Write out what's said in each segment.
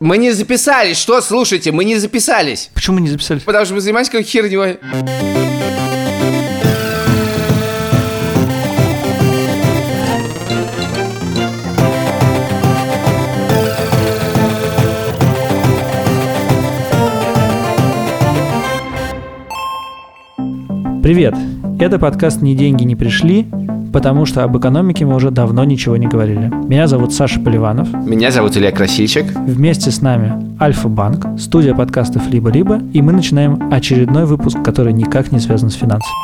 Мы не записались. Что, слушайте, мы не записались. Почему не записались? Потому что мы занимаемся какой херней. Привет! Это подкаст «Ни деньги не пришли», потому что об экономике мы уже давно ничего не говорили. Меня зовут Саша Поливанов. Меня зовут Илья Красильчик. Вместе с нами Альфа-Банк, студия подкастов «Либо-либо», и мы начинаем очередной выпуск, который никак не связан с финансами.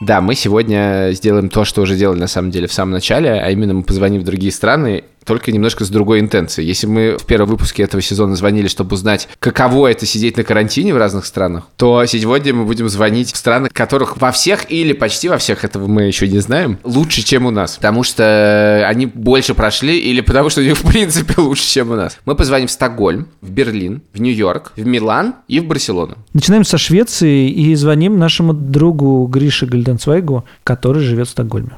Да, мы сегодня сделаем то, что уже делали на самом деле в самом начале, а именно мы позвоним в другие страны только немножко с другой интенцией. Если мы в первом выпуске этого сезона звонили, чтобы узнать, каково это сидеть на карантине в разных странах, то сегодня мы будем звонить в страны, которых во всех или почти во всех, этого мы еще не знаем, лучше, чем у нас. Потому что они больше прошли или потому что у них в принципе лучше, чем у нас. Мы позвоним в Стокгольм, в Берлин, в Нью-Йорк, в Милан и в Барселону. Начинаем со Швеции и звоним нашему другу Грише Гальденцвайгу, который живет в Стокгольме.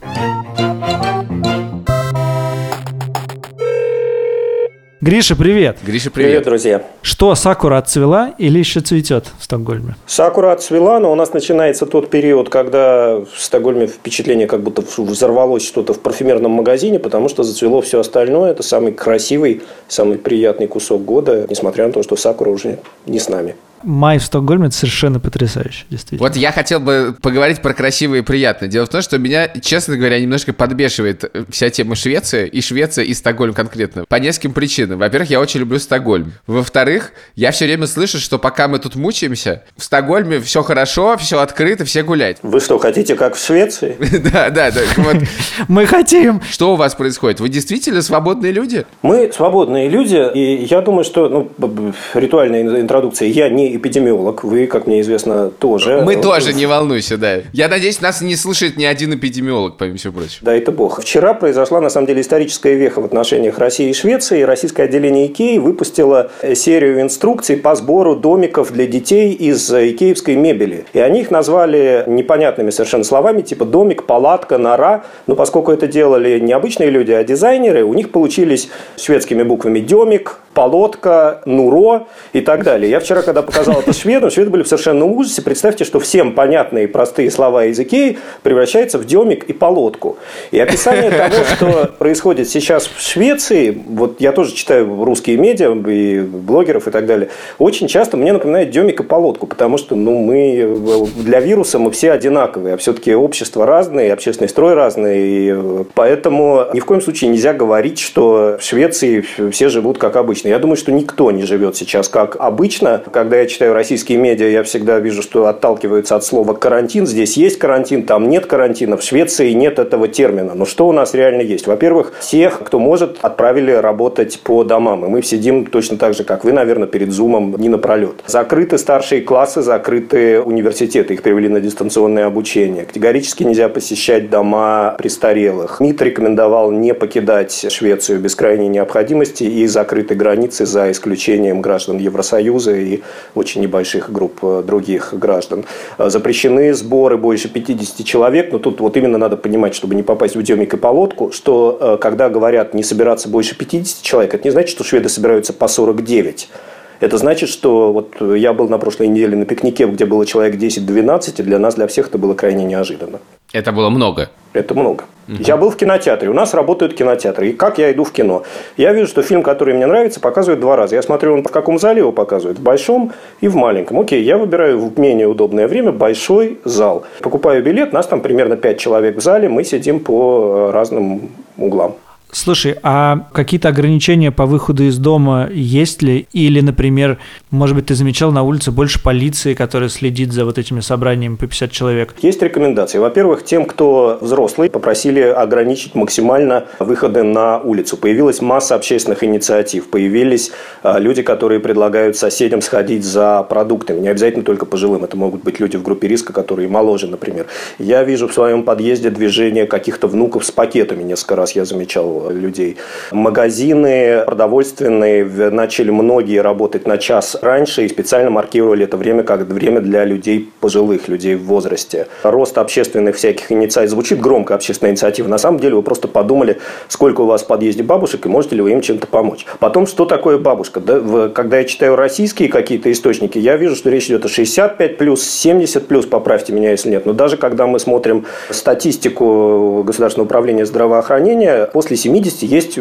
Гриша, привет. Гриша, привет. Привет, друзья. Что, сакура отцвела или еще цветет в Стокгольме? Сакура отцвела, но у нас начинается тот период, когда в Стокгольме впечатление, как будто взорвалось что-то в парфюмерном магазине, потому что зацвело все остальное. Это самый красивый, самый приятный кусок года, несмотря на то, что сакура уже не с нами май в Стокгольме это совершенно потрясающе, действительно. Вот я хотел бы поговорить про красивое и приятное. Дело в том, что меня, честно говоря, немножко подбешивает вся тема Швеции, и Швеция, и Стокгольм конкретно. По нескольким причинам. Во-первых, я очень люблю Стокгольм. Во-вторых, я все время слышу, что пока мы тут мучаемся, в Стокгольме все хорошо, все открыто, все гулять. Вы что, хотите, как в Швеции? Да, да, да. Мы хотим. Что у вас происходит? Вы действительно свободные люди? Мы свободные люди, и я думаю, что ну, ритуальная интродукция. Я не эпидемиолог, вы, как мне известно, тоже. Мы тоже, не волнуйся, да. Я надеюсь, нас не слышит ни один эпидемиолог, помимо всего прочего. Да, это бог. Вчера произошла, на самом деле, историческая веха в отношениях России и Швеции. Российское отделение Икеи выпустило серию инструкций по сбору домиков для детей из икеевской мебели. И они их назвали непонятными совершенно словами, типа домик, палатка, нора. Но поскольку это делали не обычные люди, а дизайнеры, у них получились шведскими буквами демик, полотка, нуро и так далее. Я вчера, когда показал это шведам, шведы были в совершенном ужасе. Представьте, что всем понятные простые слова языки превращаются в демик и полотку. И описание того, что происходит сейчас в Швеции, вот я тоже читаю русские медиа и блогеров и так далее, очень часто мне напоминает демик и полотку, потому что ну, мы для вируса мы все одинаковые, а все-таки общество разное, общественный строй разный, и поэтому ни в коем случае нельзя говорить, что в Швеции все живут как обычно. Я думаю, что никто не живет сейчас как обычно. Когда я читаю российские медиа, я всегда вижу, что отталкиваются от слова карантин. Здесь есть карантин, там нет карантина. В Швеции нет этого термина. Но что у нас реально есть? Во-первых, всех, кто может, отправили работать по домам. И мы сидим точно так же, как вы, наверное, перед зумом не напролет. Закрыты старшие классы, закрыты университеты. Их привели на дистанционное обучение. Категорически нельзя посещать дома престарелых. МИД рекомендовал не покидать Швецию без крайней необходимости и закрыты границы, за исключением граждан Евросоюза и очень небольших групп э, других граждан. Э, запрещены сборы больше 50 человек, но тут вот именно надо понимать, чтобы не попасть в демик и полотку, что э, когда говорят не собираться больше 50 человек, это не значит, что шведы собираются по 49. Это значит, что вот я был на прошлой неделе на пикнике, где было человек 10-12, и для нас, для всех это было крайне неожиданно. Это было много? Это много. Угу. Я был в кинотеатре. У нас работают кинотеатры. И как я иду в кино? Я вижу, что фильм, который мне нравится, показывают два раза. Я смотрю, он в каком зале его показывают? В большом и в маленьком. Окей, я выбираю в менее удобное время большой зал. Покупаю билет, нас там примерно 5 человек в зале, мы сидим по разным углам. Слушай, а какие-то ограничения по выходу из дома есть ли? Или, например, может быть, ты замечал на улице больше полиции, которая следит за вот этими собраниями по 50 человек? Есть рекомендации. Во-первых, тем, кто взрослый, попросили ограничить максимально выходы на улицу. Появилась масса общественных инициатив. Появились а, люди, которые предлагают соседям сходить за продуктами. Не обязательно только пожилым. Это могут быть люди в группе риска, которые моложе, например. Я вижу в своем подъезде движение каких-то внуков с пакетами. Несколько раз я замечал людей. Магазины продовольственные начали многие работать на час раньше и специально маркировали это время как время для людей пожилых, людей в возрасте. Рост общественных всяких инициатив. Звучит громко общественная инициатива. На самом деле вы просто подумали, сколько у вас в подъезде бабушек и можете ли вы им чем-то помочь. Потом, что такое бабушка? Да, когда я читаю российские какие-то источники, я вижу, что речь идет о 65 плюс, 70 плюс, поправьте меня, если нет. Но даже когда мы смотрим статистику Государственного управления здравоохранения, после 70 есть, и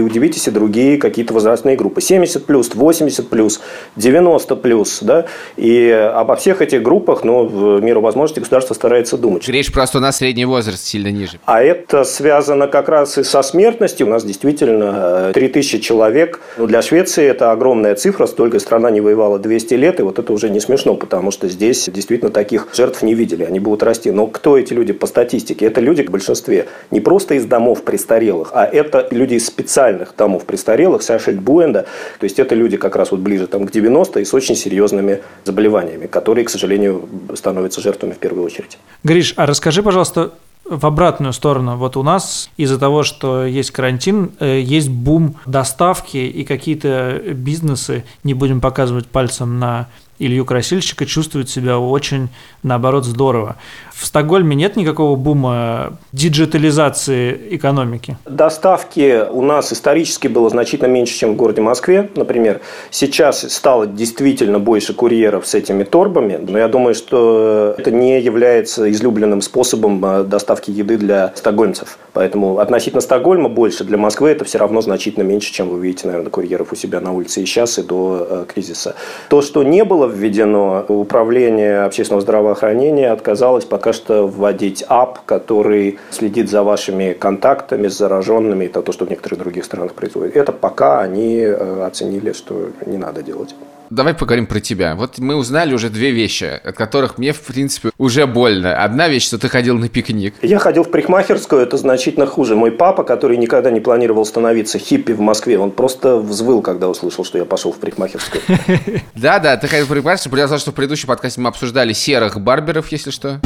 удивитесь, и другие какие-то возрастные группы. 70 плюс, 80 плюс, 90 плюс. Да? И обо всех этих группах, ну, в меру возможности государство старается думать. Речь просто у нас средний возраст сильно ниже. А это связано как раз и со смертностью. У нас действительно 3000 э, человек. Ну, для Швеции это огромная цифра. Столько страна не воевала 200 лет. И вот это уже не смешно, потому что здесь действительно таких жертв не видели. Они будут расти. Но кто эти люди по статистике? Это люди в большинстве не просто из домов престарелых, а это люди из специальных домов престарелых, Сашель Буэнда. То есть это люди как раз вот ближе там, к 90 и с очень серьезными заболеваниями, которые, к сожалению, становятся жертвами в первую очередь. Гриш, а расскажи, пожалуйста, в обратную сторону. Вот у нас из-за того, что есть карантин, э, есть бум доставки и какие-то бизнесы, не будем показывать пальцем на Илью Красильщика чувствует себя очень, наоборот, здорово. В Стокгольме нет никакого бума диджитализации экономики? Доставки у нас исторически было значительно меньше, чем в городе Москве, например. Сейчас стало действительно больше курьеров с этими торбами, но я думаю, что это не является излюбленным способом э, доставки еды для стокгольмцев. Поэтому относительно Стокгольма больше, для Москвы это все равно значительно меньше, чем вы видите, наверное, курьеров у себя на улице и сейчас, и до э, кризиса. То, что не было введено, управление общественного здравоохранения отказалось пока что вводить ап, который следит за вашими контактами с зараженными, это то, что в некоторых других странах происходит. Это пока они э, оценили, что не надо делать. Давай поговорим про тебя. Вот мы узнали уже две вещи, от которых мне, в принципе, уже больно. Одна вещь, что ты ходил на пикник. Я ходил в парикмахерскую, это значительно хуже. Мой папа, который никогда не планировал становиться хиппи в Москве, он просто взвыл, когда услышал, что я пошел в парикмахерскую. Да-да, ты ходил в парикмахерскую. Потому что в предыдущем подкасте мы обсуждали серых барберов, если что.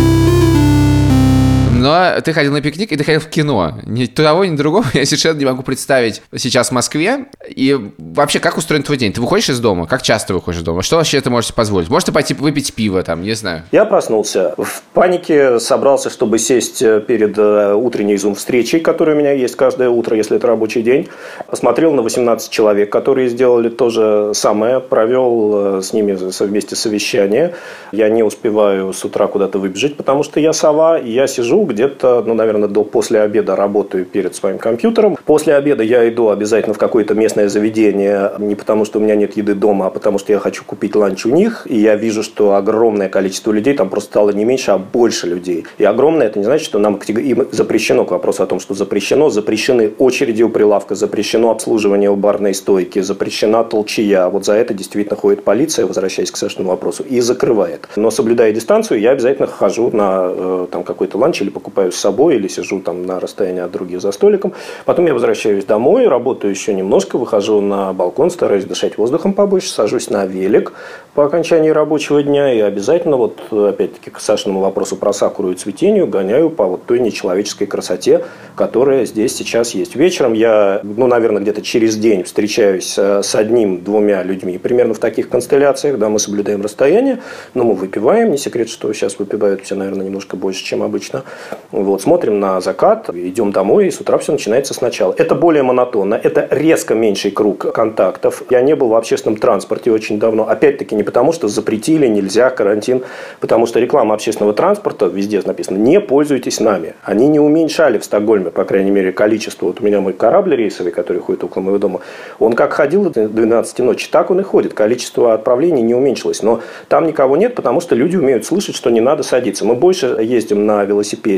Но ты ходил на пикник, и ты ходил в кино. Ни того, ни другого я совершенно не могу представить сейчас в Москве. И вообще, как устроен твой день? Ты выходишь из дома? Как часто выходишь из дома? Что вообще ты можешь позволить? Можешь ты пойти выпить пиво там, не знаю? Я проснулся. В панике собрался, чтобы сесть э, перед э, утренней зум-встречей, которая у меня есть каждое утро, если это рабочий день. Посмотрел на 18 человек, которые сделали то же самое. Провел э, с ними вместе совещание. Я не успеваю с утра куда-то выбежать, потому что я сова, и я сижу где-то, ну, наверное, до после обеда работаю перед своим компьютером. После обеда я иду обязательно в какое-то местное заведение, не потому что у меня нет еды дома, а потому что я хочу купить ланч у них, и я вижу, что огромное количество людей, там просто стало не меньше, а больше людей. И огромное, это не значит, что нам им запрещено, к вопросу о том, что запрещено, запрещены очереди у прилавка, запрещено обслуживание у барной стойки, запрещена толчья. Вот за это действительно ходит полиция, возвращаясь к Сашиному вопросу, и закрывает. Но соблюдая дистанцию, я обязательно хожу на э, там какой-то ланч или с собой, или сижу там на расстоянии от других за столиком. Потом я возвращаюсь домой, работаю еще немножко, выхожу на балкон, стараюсь дышать воздухом побольше, сажусь на велик по окончании рабочего дня и обязательно, вот опять-таки к Сашиному вопросу про сакуру и цветению, гоняю по вот той нечеловеческой красоте, которая здесь сейчас есть. Вечером я, ну, наверное, где-то через день встречаюсь э, с одним-двумя людьми, примерно в таких констелляциях, да, мы соблюдаем расстояние, но мы выпиваем, не секрет, что сейчас выпивают все, наверное, немножко больше, чем обычно. Вот, смотрим на закат, идем домой, и с утра все начинается сначала. Это более монотонно, это резко меньший круг контактов. Я не был в общественном транспорте очень давно. Опять-таки не потому, что запретили, нельзя, карантин, потому что реклама общественного транспорта, везде написано, не пользуйтесь нами. Они не уменьшали в Стокгольме, по крайней мере, количество. Вот у меня мой корабль рейсовый, который ходит около моего дома, он как ходил до 12 ночи, так он и ходит. Количество отправлений не уменьшилось. Но там никого нет, потому что люди умеют слышать, что не надо садиться. Мы больше ездим на велосипеде.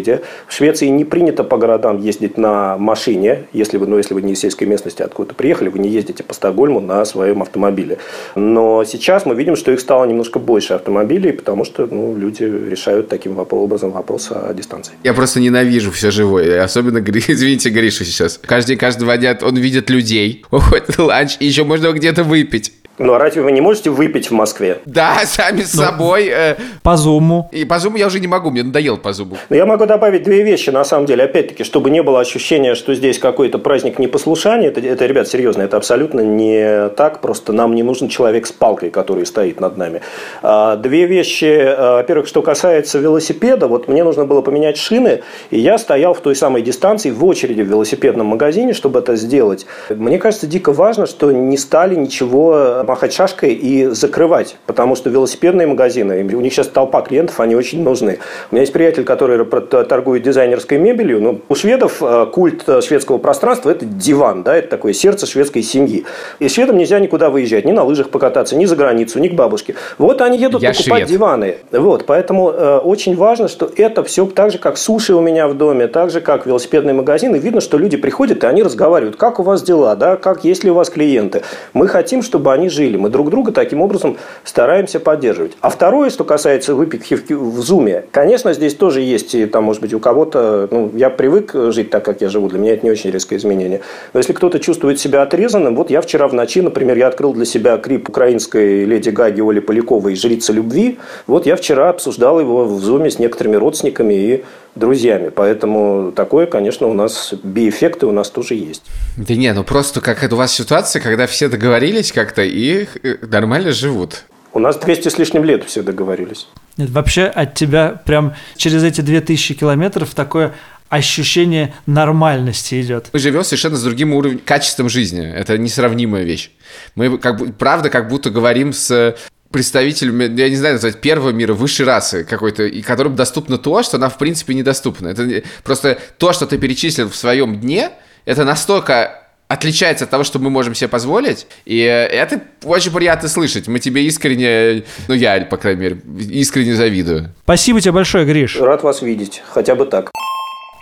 В Швеции не принято по городам ездить на машине. Если вы, ну, если вы не из сельской местности откуда-то приехали, вы не ездите по Стокгольму на своем автомобиле. Но сейчас мы видим, что их стало немножко больше автомобилей, потому что ну, люди решают таким образом вопрос о дистанции. Я просто ненавижу все живое. Особенно, извините, Гриша сейчас. Каждый, каждый дня он видит людей, уходит ланч, и еще можно где-то выпить. Ну, а разве вы не можете выпить в Москве? Да, сами с ну, собой. Э, по зуму. И по зуму я уже не могу, мне надоел по зуму. Но я могу добавить две вещи, на самом деле, опять-таки, чтобы не было ощущения, что здесь какой-то праздник непослушания. Это, это, ребят, серьезно, это абсолютно не так. Просто нам не нужен человек с палкой, который стоит над нами. А, две вещи. А, во-первых, что касается велосипеда, вот мне нужно было поменять шины, и я стоял в той самой дистанции в очереди в велосипедном магазине, чтобы это сделать. Мне кажется, дико важно, что не стали ничего махать шашкой и закрывать, потому что велосипедные магазины, у них сейчас толпа клиентов, они очень нужны. У меня есть приятель, который торгует дизайнерской мебелью, но у шведов э, культ шведского пространства – это диван, да, это такое сердце шведской семьи. И шведам нельзя никуда выезжать, ни на лыжах покататься, ни за границу, ни к бабушке. Вот они едут Я покупать швед. диваны. Вот, поэтому э, очень важно, что это все так же, как суши у меня в доме, так же, как велосипедный магазин, и видно, что люди приходят, и они разговаривают, как у вас дела, да, как, есть ли у вас клиенты. Мы хотим, чтобы они жили, мы друг друга таким образом стараемся поддерживать. А второе, что касается выпивки в зуме, конечно, здесь тоже есть, там, может быть, у кого-то, ну, я привык жить так, как я живу, для меня это не очень резкое изменение. Но если кто-то чувствует себя отрезанным, вот я вчера в ночи, например, я открыл для себя крип украинской леди Гаги Оли Поляковой «Жрица любви», вот я вчера обсуждал его в зуме с некоторыми родственниками и друзьями. Поэтому такое, конечно, у нас би-эффекты у нас тоже есть. Да не, ну просто как это у вас ситуация, когда все договорились как-то и э, нормально живут. У нас 200 с лишним лет все договорились. Нет, вообще от тебя прям через эти 2000 километров такое ощущение нормальности идет. Мы живем совершенно с другим уровнем, качеством жизни. Это несравнимая вещь. Мы, как бы, правда, как будто говорим с представителем, я не знаю назвать, первого мира, высшей расы какой-то, и которым доступно то, что нам в принципе недоступно. Это просто то, что ты перечислил в своем дне, это настолько отличается от того, что мы можем себе позволить, и это очень приятно слышать. Мы тебе искренне, ну я, по крайней мере, искренне завидую. Спасибо тебе большое, Гриш. Рад вас видеть, хотя бы так.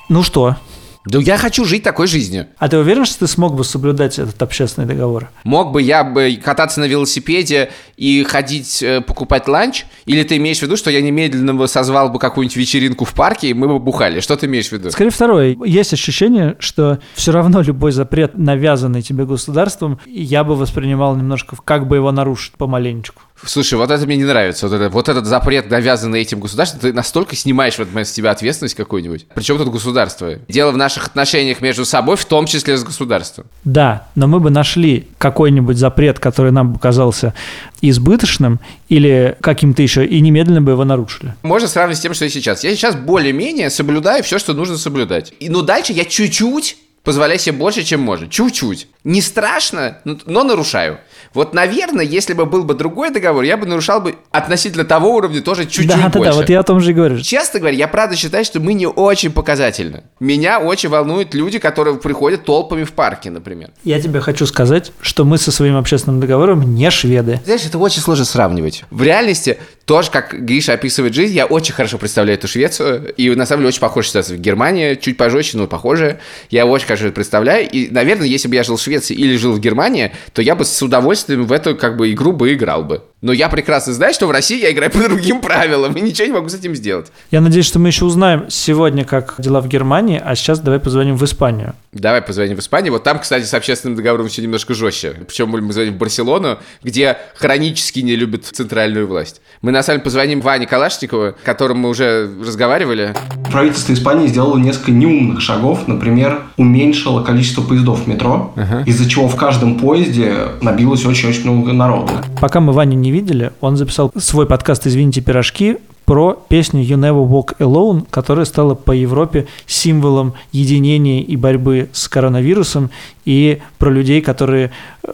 Ну что, да я хочу жить такой жизнью. А ты уверен, что ты смог бы соблюдать этот общественный договор? Мог бы я бы кататься на велосипеде и ходить э, покупать ланч? Или ты имеешь в виду, что я немедленно бы созвал бы какую-нибудь вечеринку в парке, и мы бы бухали? Что ты имеешь в виду? Скорее второе. Есть ощущение, что все равно любой запрет, навязанный тебе государством, я бы воспринимал немножко, как бы его нарушить помаленечку. Слушай, вот это мне не нравится. Вот, это, вот этот запрет, навязанный этим государством, ты настолько снимаешь в этот момент с тебя ответственность какую-нибудь. Причем тут государство? Дело в наших отношениях между собой, в том числе с государством. Да, но мы бы нашли какой-нибудь запрет, который нам бы казался избыточным или каким-то еще, и немедленно бы его нарушили. Можно сравнить с тем, что я сейчас. Я сейчас более-менее соблюдаю все, что нужно соблюдать. И, но дальше я чуть-чуть позволяю себе больше, чем может. Чуть-чуть. Не страшно, но нарушаю. Вот, наверное, если бы был бы другой договор, я бы нарушал бы относительно того уровня тоже чуть-чуть да, больше. Да, да, вот я о том же и говорю. Честно говоря, я правда считаю, что мы не очень показательны. Меня очень волнуют люди, которые приходят толпами в парке, например. Я тебе хочу сказать, что мы со своим общественным договором не шведы. Знаешь, это очень сложно сравнивать. В реальности, тоже, как Гриша описывает жизнь, я очень хорошо представляю эту Швецию, и на самом деле очень похожа ситуация в Германии, чуть пожестче, но похоже. Я очень это представляю, и, наверное, если бы я жил в Швеции или жил в Германии, то я бы с удовольствием в эту как бы игру бы играл бы. Но я прекрасно знаю, что в России я играю по другим правилам, и ничего не могу с этим сделать. Я надеюсь, что мы еще узнаем сегодня, как дела в Германии, а сейчас давай позвоним в Испанию. Давай позвоним в Испанию. Вот там, кстати, с общественным договором все немножко жестче. Причем мы звоним в Барселону, где хронически не любят центральную власть. Мы на самом деле позвоним Ване Калашникову, с которым мы уже разговаривали. Правительство Испании сделало несколько неумных шагов. Например, уменьшило количество поездов в метро, uh-huh. из-за чего в каждом поезде набилось очень-очень много народу. Пока мы Ваню не видели, он записал свой подкаст «Извините, пирожки», про песню «You Never Walk Alone», которая стала по Европе символом единения и борьбы с коронавирусом, и про людей, которые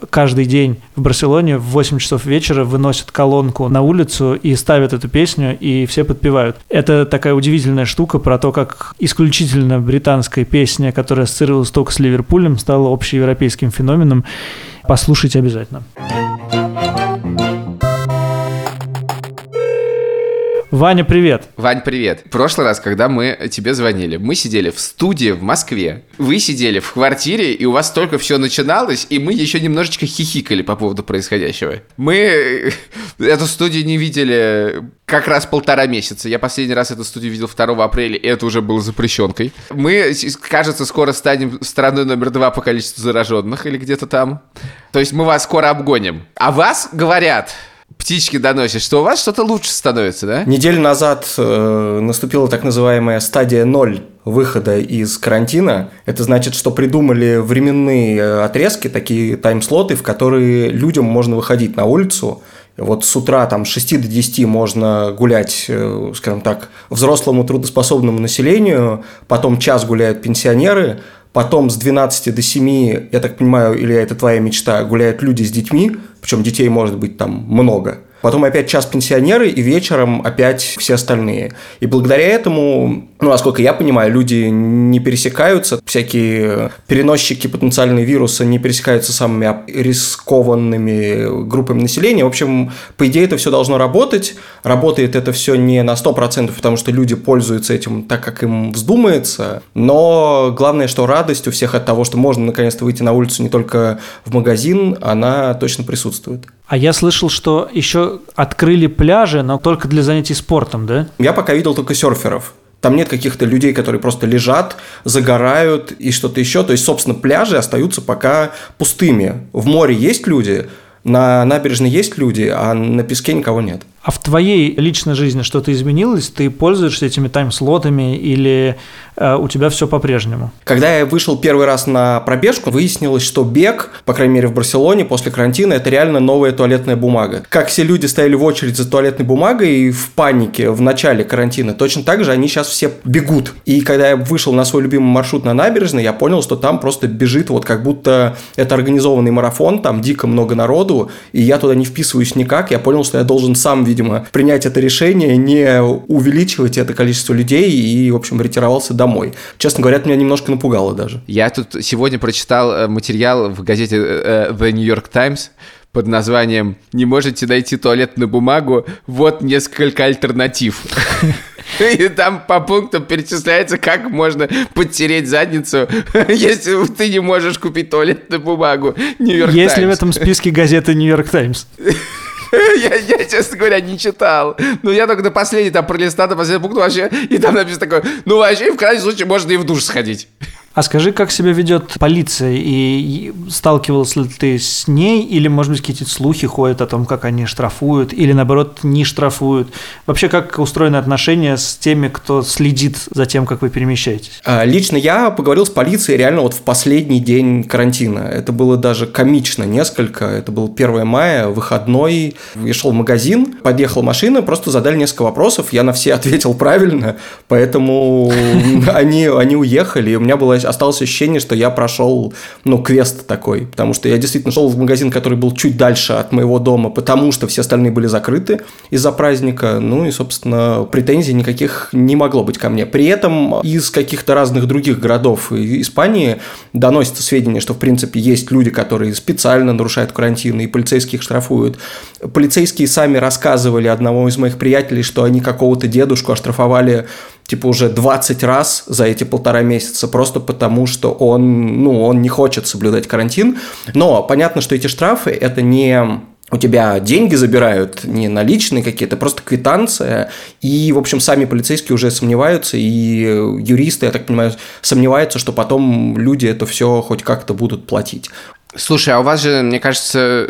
каждый день в Барселоне в 8 часов вечера выносят колонку на улицу и ставят эту песню, и все подпевают. Это такая удивительная штука про то, как исключительно британская песня, которая ассоциировалась только с Ливерпулем, стала общеевропейским феноменом. Послушайте обязательно. Ваня, привет. Вань, привет. В прошлый раз, когда мы тебе звонили, мы сидели в студии в Москве. Вы сидели в квартире, и у вас только все начиналось, и мы еще немножечко хихикали по поводу происходящего. Мы э, эту студию не видели как раз полтора месяца. Я последний раз эту студию видел 2 апреля, и это уже было запрещенкой. Мы, кажется, скоро станем страной номер два по количеству зараженных или где-то там. То есть мы вас скоро обгоним. А вас, говорят, птички доносят, что у вас что-то лучше становится, да? Неделю назад э, наступила так называемая стадия ноль выхода из карантина. Это значит, что придумали временные э, отрезки, такие тайм-слоты, в которые людям можно выходить на улицу. Вот с утра там с 6 до 10 можно гулять, э, скажем так, взрослому трудоспособному населению, потом час гуляют пенсионеры, Потом с 12 до 7, я так понимаю, или это твоя мечта, гуляют люди с детьми, причем детей может быть там много. Потом опять час пенсионеры, и вечером опять все остальные. И благодаря этому, ну, насколько я понимаю, люди не пересекаются, всякие переносчики потенциальные вируса не пересекаются самыми рискованными группами населения. В общем, по идее, это все должно работать. Работает это все не на 100%, потому что люди пользуются этим так, как им вздумается. Но главное, что радость у всех от того, что можно наконец-то выйти на улицу не только в магазин, она точно присутствует. А я слышал, что еще открыли пляжи, но только для занятий спортом, да? Я пока видел только серферов. Там нет каких-то людей, которые просто лежат, загорают и что-то еще. То есть, собственно, пляжи остаются пока пустыми. В море есть люди, на набережной есть люди, а на песке никого нет. А в твоей личной жизни что-то изменилось? Ты пользуешься этими тайм-слотами или э, у тебя все по-прежнему? Когда я вышел первый раз на пробежку, выяснилось, что бег, по крайней мере в Барселоне после карантина, это реально новая туалетная бумага. Как все люди стояли в очередь за туалетной бумагой в панике в начале карантина, точно так же они сейчас все бегут. И когда я вышел на свой любимый маршрут на набережной, я понял, что там просто бежит вот как будто это организованный марафон, там дико много народу, и я туда не вписываюсь никак. Я понял, что я должен сам видимо, принять это решение, не увеличивать это количество людей и, в общем, ретировался домой. Честно говоря, это меня немножко напугало даже. Я тут сегодня прочитал э, материал в газете э, The New York Times, под названием «Не можете найти туалетную бумагу? Вот несколько альтернатив». И там по пунктам перечисляется, как можно подтереть задницу, если ты не можешь купить туалетную бумагу. Нью-Йорк Если в этом списке газеты Нью-Йорк Таймс. я, я, честно говоря, не читал. Ну, я только до последней там пролистал, до последнего пункта вообще, и там написано такое, ну, вообще, в крайнем случае, можно и в душ сходить. А скажи, как себя ведет полиция? И сталкивался ли ты с ней? Или, может быть, какие-то слухи ходят о том, как они штрафуют? Или, наоборот, не штрафуют? Вообще, как устроены отношения с теми, кто следит за тем, как вы перемещаетесь? А, лично я поговорил с полицией реально вот в последний день карантина. Это было даже комично несколько. Это был 1 мая, выходной. Я шел в магазин, подъехала машина, просто задали несколько вопросов. Я на все ответил правильно, поэтому они, они уехали. И у меня была осталось ощущение, что я прошел, ну, квест такой, потому что я действительно шел в магазин, который был чуть дальше от моего дома, потому что все остальные были закрыты из-за праздника, ну и, собственно, претензий никаких не могло быть ко мне. При этом из каких-то разных других городов Испании доносятся сведения, что, в принципе, есть люди, которые специально нарушают карантин, и полицейских штрафуют. Полицейские сами рассказывали одному из моих приятелей, что они какого-то дедушку оштрафовали типа уже 20 раз за эти полтора месяца, просто потому что он, ну, он не хочет соблюдать карантин. Но понятно, что эти штрафы – это не у тебя деньги забирают, не наличные какие-то, просто квитанция. И, в общем, сами полицейские уже сомневаются, и юристы, я так понимаю, сомневаются, что потом люди это все хоть как-то будут платить. Слушай, а у вас же, мне кажется,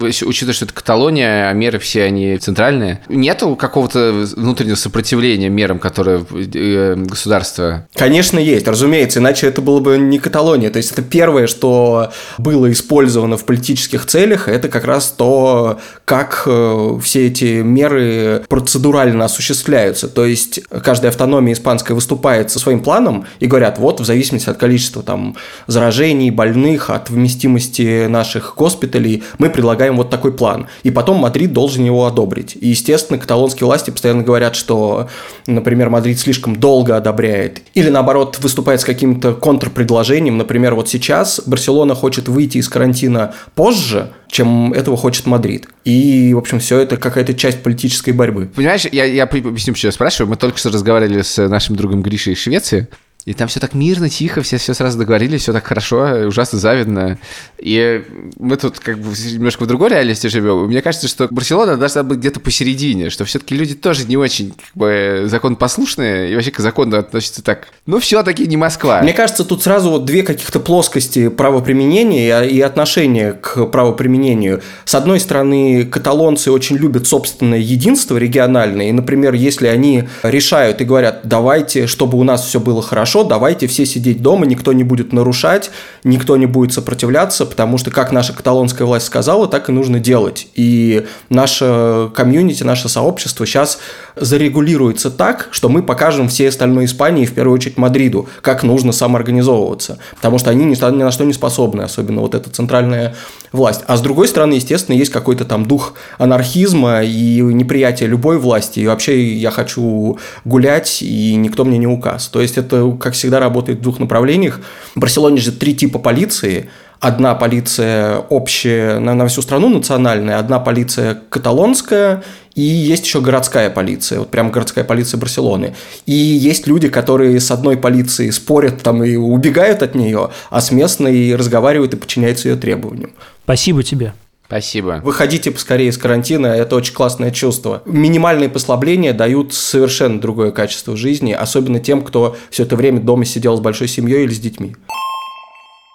учитывая, что это Каталония, а меры все они центральные, нету какого-то внутреннего сопротивления мерам, которые э, государство... Конечно, есть, разумеется, иначе это было бы не Каталония. То есть это первое, что было использовано в политических целях, это как раз то, как э, все эти меры процедурально осуществляются. То есть каждая автономия испанская выступает со своим планом и говорят, вот в зависимости от количества там заражений, больных, от вместимости наших госпиталей, мы предлагаем предлагаем вот такой план. И потом Мадрид должен его одобрить. И, естественно, каталонские власти постоянно говорят, что, например, Мадрид слишком долго одобряет. Или, наоборот, выступает с каким-то контрпредложением. Например, вот сейчас Барселона хочет выйти из карантина позже, чем этого хочет Мадрид. И, в общем, все это какая-то часть политической борьбы. Понимаешь, я, я объясню, почему я спрашиваю. Мы только что разговаривали с нашим другом Гришей из Швеции, и там все так мирно, тихо, все все сразу договорились, все так хорошо, ужасно завидно. И мы тут как бы немножко в другой реальности живем. Мне кажется, что Барселона должна быть где-то посередине, что все-таки люди тоже не очень как бы законопослушные и вообще к закону относятся так. Ну, все-таки не Москва. Мне кажется, тут сразу вот две каких-то плоскости правоприменения и отношения к правоприменению. С одной стороны, каталонцы очень любят собственное единство региональное. И, например, если они решают и говорят, давайте, чтобы у нас все было хорошо, хорошо, давайте все сидеть дома, никто не будет нарушать, никто не будет сопротивляться, потому что, как наша каталонская власть сказала, так и нужно делать. И наше комьюнити, наше сообщество сейчас зарегулируется так, что мы покажем всей остальной Испании, в первую очередь Мадриду, как нужно самоорганизовываться, потому что они ни на что не способны, особенно вот эта центральная власть. А с другой стороны, естественно, есть какой-то там дух анархизма и неприятие любой власти, и вообще я хочу гулять, и никто мне не указ. То есть это как всегда, работает в двух направлениях. В Барселоне же три типа полиции. Одна полиция общая на, на всю страну, национальная, одна полиция каталонская, и есть еще городская полиция, вот прям городская полиция Барселоны. И есть люди, которые с одной полицией спорят там и убегают от нее, а с местной разговаривают и подчиняются ее требованиям. Спасибо тебе. Спасибо. Выходите поскорее из карантина, это очень классное чувство. Минимальные послабления дают совершенно другое качество жизни, особенно тем, кто все это время дома сидел с большой семьей или с детьми.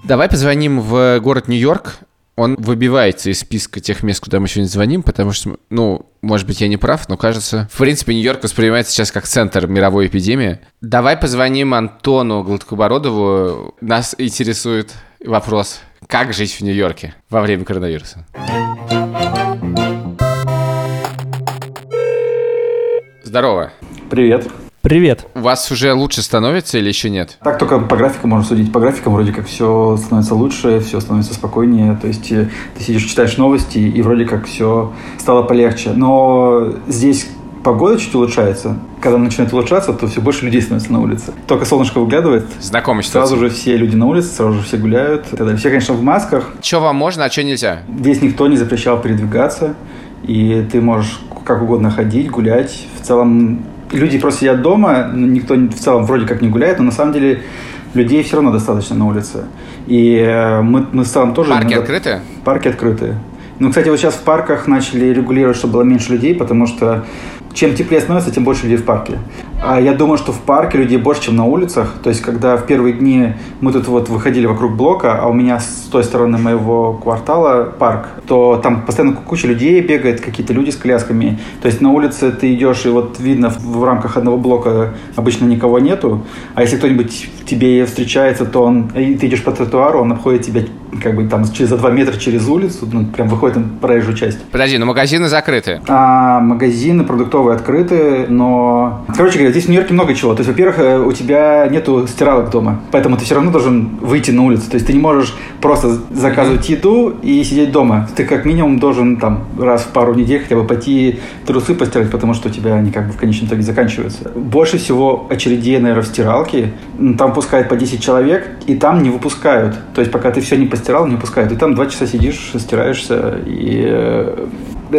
Давай позвоним в город Нью-Йорк. Он выбивается из списка тех мест, куда мы сегодня звоним, потому что, ну, может быть, я не прав, но кажется, в принципе, Нью-Йорк воспринимается сейчас как центр мировой эпидемии. Давай позвоним Антону Гладкобородову. Нас интересует вопрос, как жить в Нью-Йорке во время коронавируса? Здорово. Привет. Привет. У вас уже лучше становится или еще нет? Так только по графикам можно судить. По графикам вроде как все становится лучше, все становится спокойнее. То есть э, ты сидишь, читаешь новости, и вроде как все стало полегче. Но здесь погода чуть улучшается. Когда начинает улучшаться, то все больше людей становится на улице. Только солнышко выглядывает. Знакомый Сразу же все люди на улице, сразу же все гуляют. Далее. Все, конечно, в масках. Что вам можно, а что нельзя? Здесь никто не запрещал передвигаться. И ты можешь как угодно ходить, гулять. В целом, люди просто сидят дома, никто в целом вроде как не гуляет, но на самом деле людей все равно достаточно на улице. И э, мы, мы в целом тоже... Парки иногда... открыты? Парки открыты. Ну, кстати, вот сейчас в парках начали регулировать, чтобы было меньше людей, потому что чем теплее становится, тем больше людей в парке. А я думаю, что в парке людей больше, чем на улицах. То есть, когда в первые дни мы тут вот выходили вокруг блока, а у меня с той стороны моего квартала парк, то там постоянно куча людей бегает, какие-то люди с колясками. То есть, на улице ты идешь, и вот видно в рамках одного блока обычно никого нету. А если кто-нибудь тебе встречается, то он, и ты идешь по тротуару, он обходит тебя как бы там через за два метра через улицу, ну, прям выходит на проезжую часть. Подожди, но магазины закрыты. А, магазины продуктовые открыты, но... Короче говоря, здесь в Нью-Йорке много чего. То есть, во-первых, э, у тебя нету стиралок дома, поэтому ты все равно должен выйти на улицу. То есть ты не можешь просто заказывать еду и сидеть дома. Ты как минимум должен там раз в пару недель хотя бы пойти трусы постирать, потому что у тебя они как бы в конечном итоге заканчиваются. Больше всего очередей, наверное, в стиралке. Там пускают по 10 человек, и там не выпускают. То есть пока ты все не постирал, не пускают. И там два часа сидишь, стираешься, и э,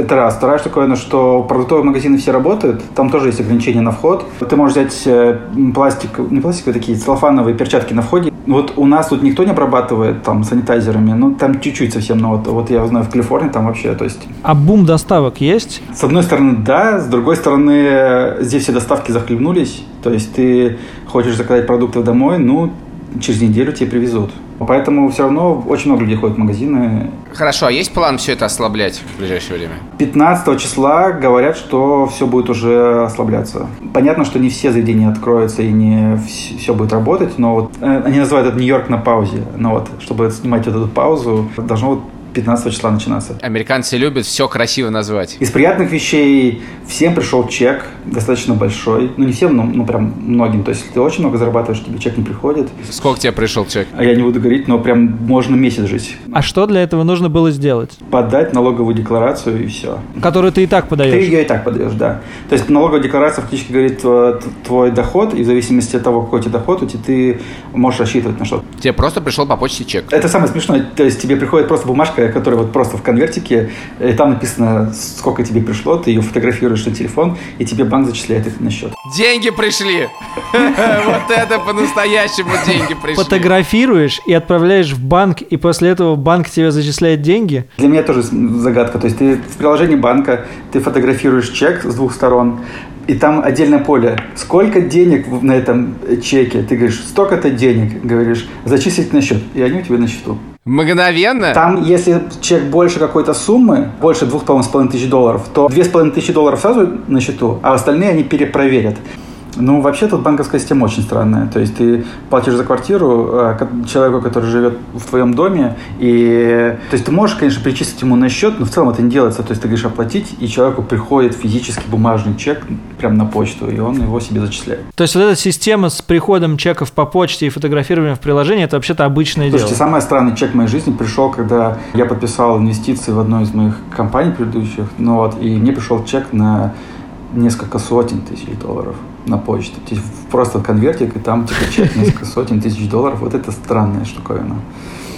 это раз. Вторая наверное, что продуктовые магазины все работают, там тоже есть ограничения на вход. Ты можешь взять э, пластик, не пластиковые такие, целлофановые перчатки на входе. Вот у нас тут никто не обрабатывает там санитайзерами, ну там чуть-чуть совсем, но вот, вот я знаю в Калифорнии там вообще, то есть... А бум доставок есть? С одной стороны, да, с другой стороны, здесь все доставки захлебнулись, то есть ты хочешь заказать продукты домой, ну, через неделю тебе привезут. Поэтому все равно очень много людей ходят в магазины. Хорошо, а есть план все это ослаблять в ближайшее время? 15 числа говорят, что все будет уже ослабляться. Понятно, что не все заведения откроются и не все будет работать, но вот э, они называют это Нью-Йорк на паузе. Но вот, чтобы снимать вот эту паузу, должно вот 15 числа начинаться. Американцы любят все красиво назвать. Из приятных вещей всем пришел чек, достаточно большой. Ну, не всем, но ну, прям многим. То есть, если ты очень много зарабатываешь, тебе чек не приходит. Сколько тебе пришел чек? А я не буду говорить, но прям можно месяц жить. А что для этого нужно было сделать? Подать налоговую декларацию и все. Которую ты и так подаешь? Ты ее и так подаешь, да. То есть, налоговая декларация фактически говорит э, твой доход, и в зависимости от того, какой у тебя доход, у тебя ты можешь рассчитывать на что-то. Тебе просто пришел по почте чек. Это самое смешное. То есть, тебе приходит просто бумажка, которая вот просто в конвертике, и там написано, сколько тебе пришло, ты ее фотографируешь на телефон, и тебе банк зачисляет их на счет. Деньги пришли! Вот это по-настоящему деньги пришли. Фотографируешь и отправляешь в банк, и после этого банк тебе зачисляет деньги? Для меня тоже загадка. То есть ты в приложении банка, ты фотографируешь чек с двух сторон, и там отдельное поле. Сколько денег на этом чеке? Ты говоришь, столько-то денег, говоришь, зачислить на счет. И они у тебя на счету. Мгновенно? Там, если чек больше какой-то суммы, больше двух, по-моему, с половиной тысяч долларов, то две с половиной тысячи долларов сразу на счету, а остальные они перепроверят. Ну, вообще тут банковская система очень странная. То есть ты платишь за квартиру э, человеку, который живет в твоем доме, и то есть ты можешь, конечно, перечислить ему на счет, но в целом это не делается. То есть ты говоришь оплатить, и человеку приходит физически бумажный чек прямо на почту, и он его себе зачисляет. То есть вот эта система с приходом чеков по почте и фотографированием в приложении, это вообще-то обычное Слушайте, дело. самый странный чек в моей жизни пришел, когда я подписал инвестиции в одну из моих компаний предыдущих, ну вот, и мне пришел чек на несколько сотен тысяч долларов на почту. Просто конвертик, и там типа чек несколько сотен тысяч долларов. Вот это странная штуковина.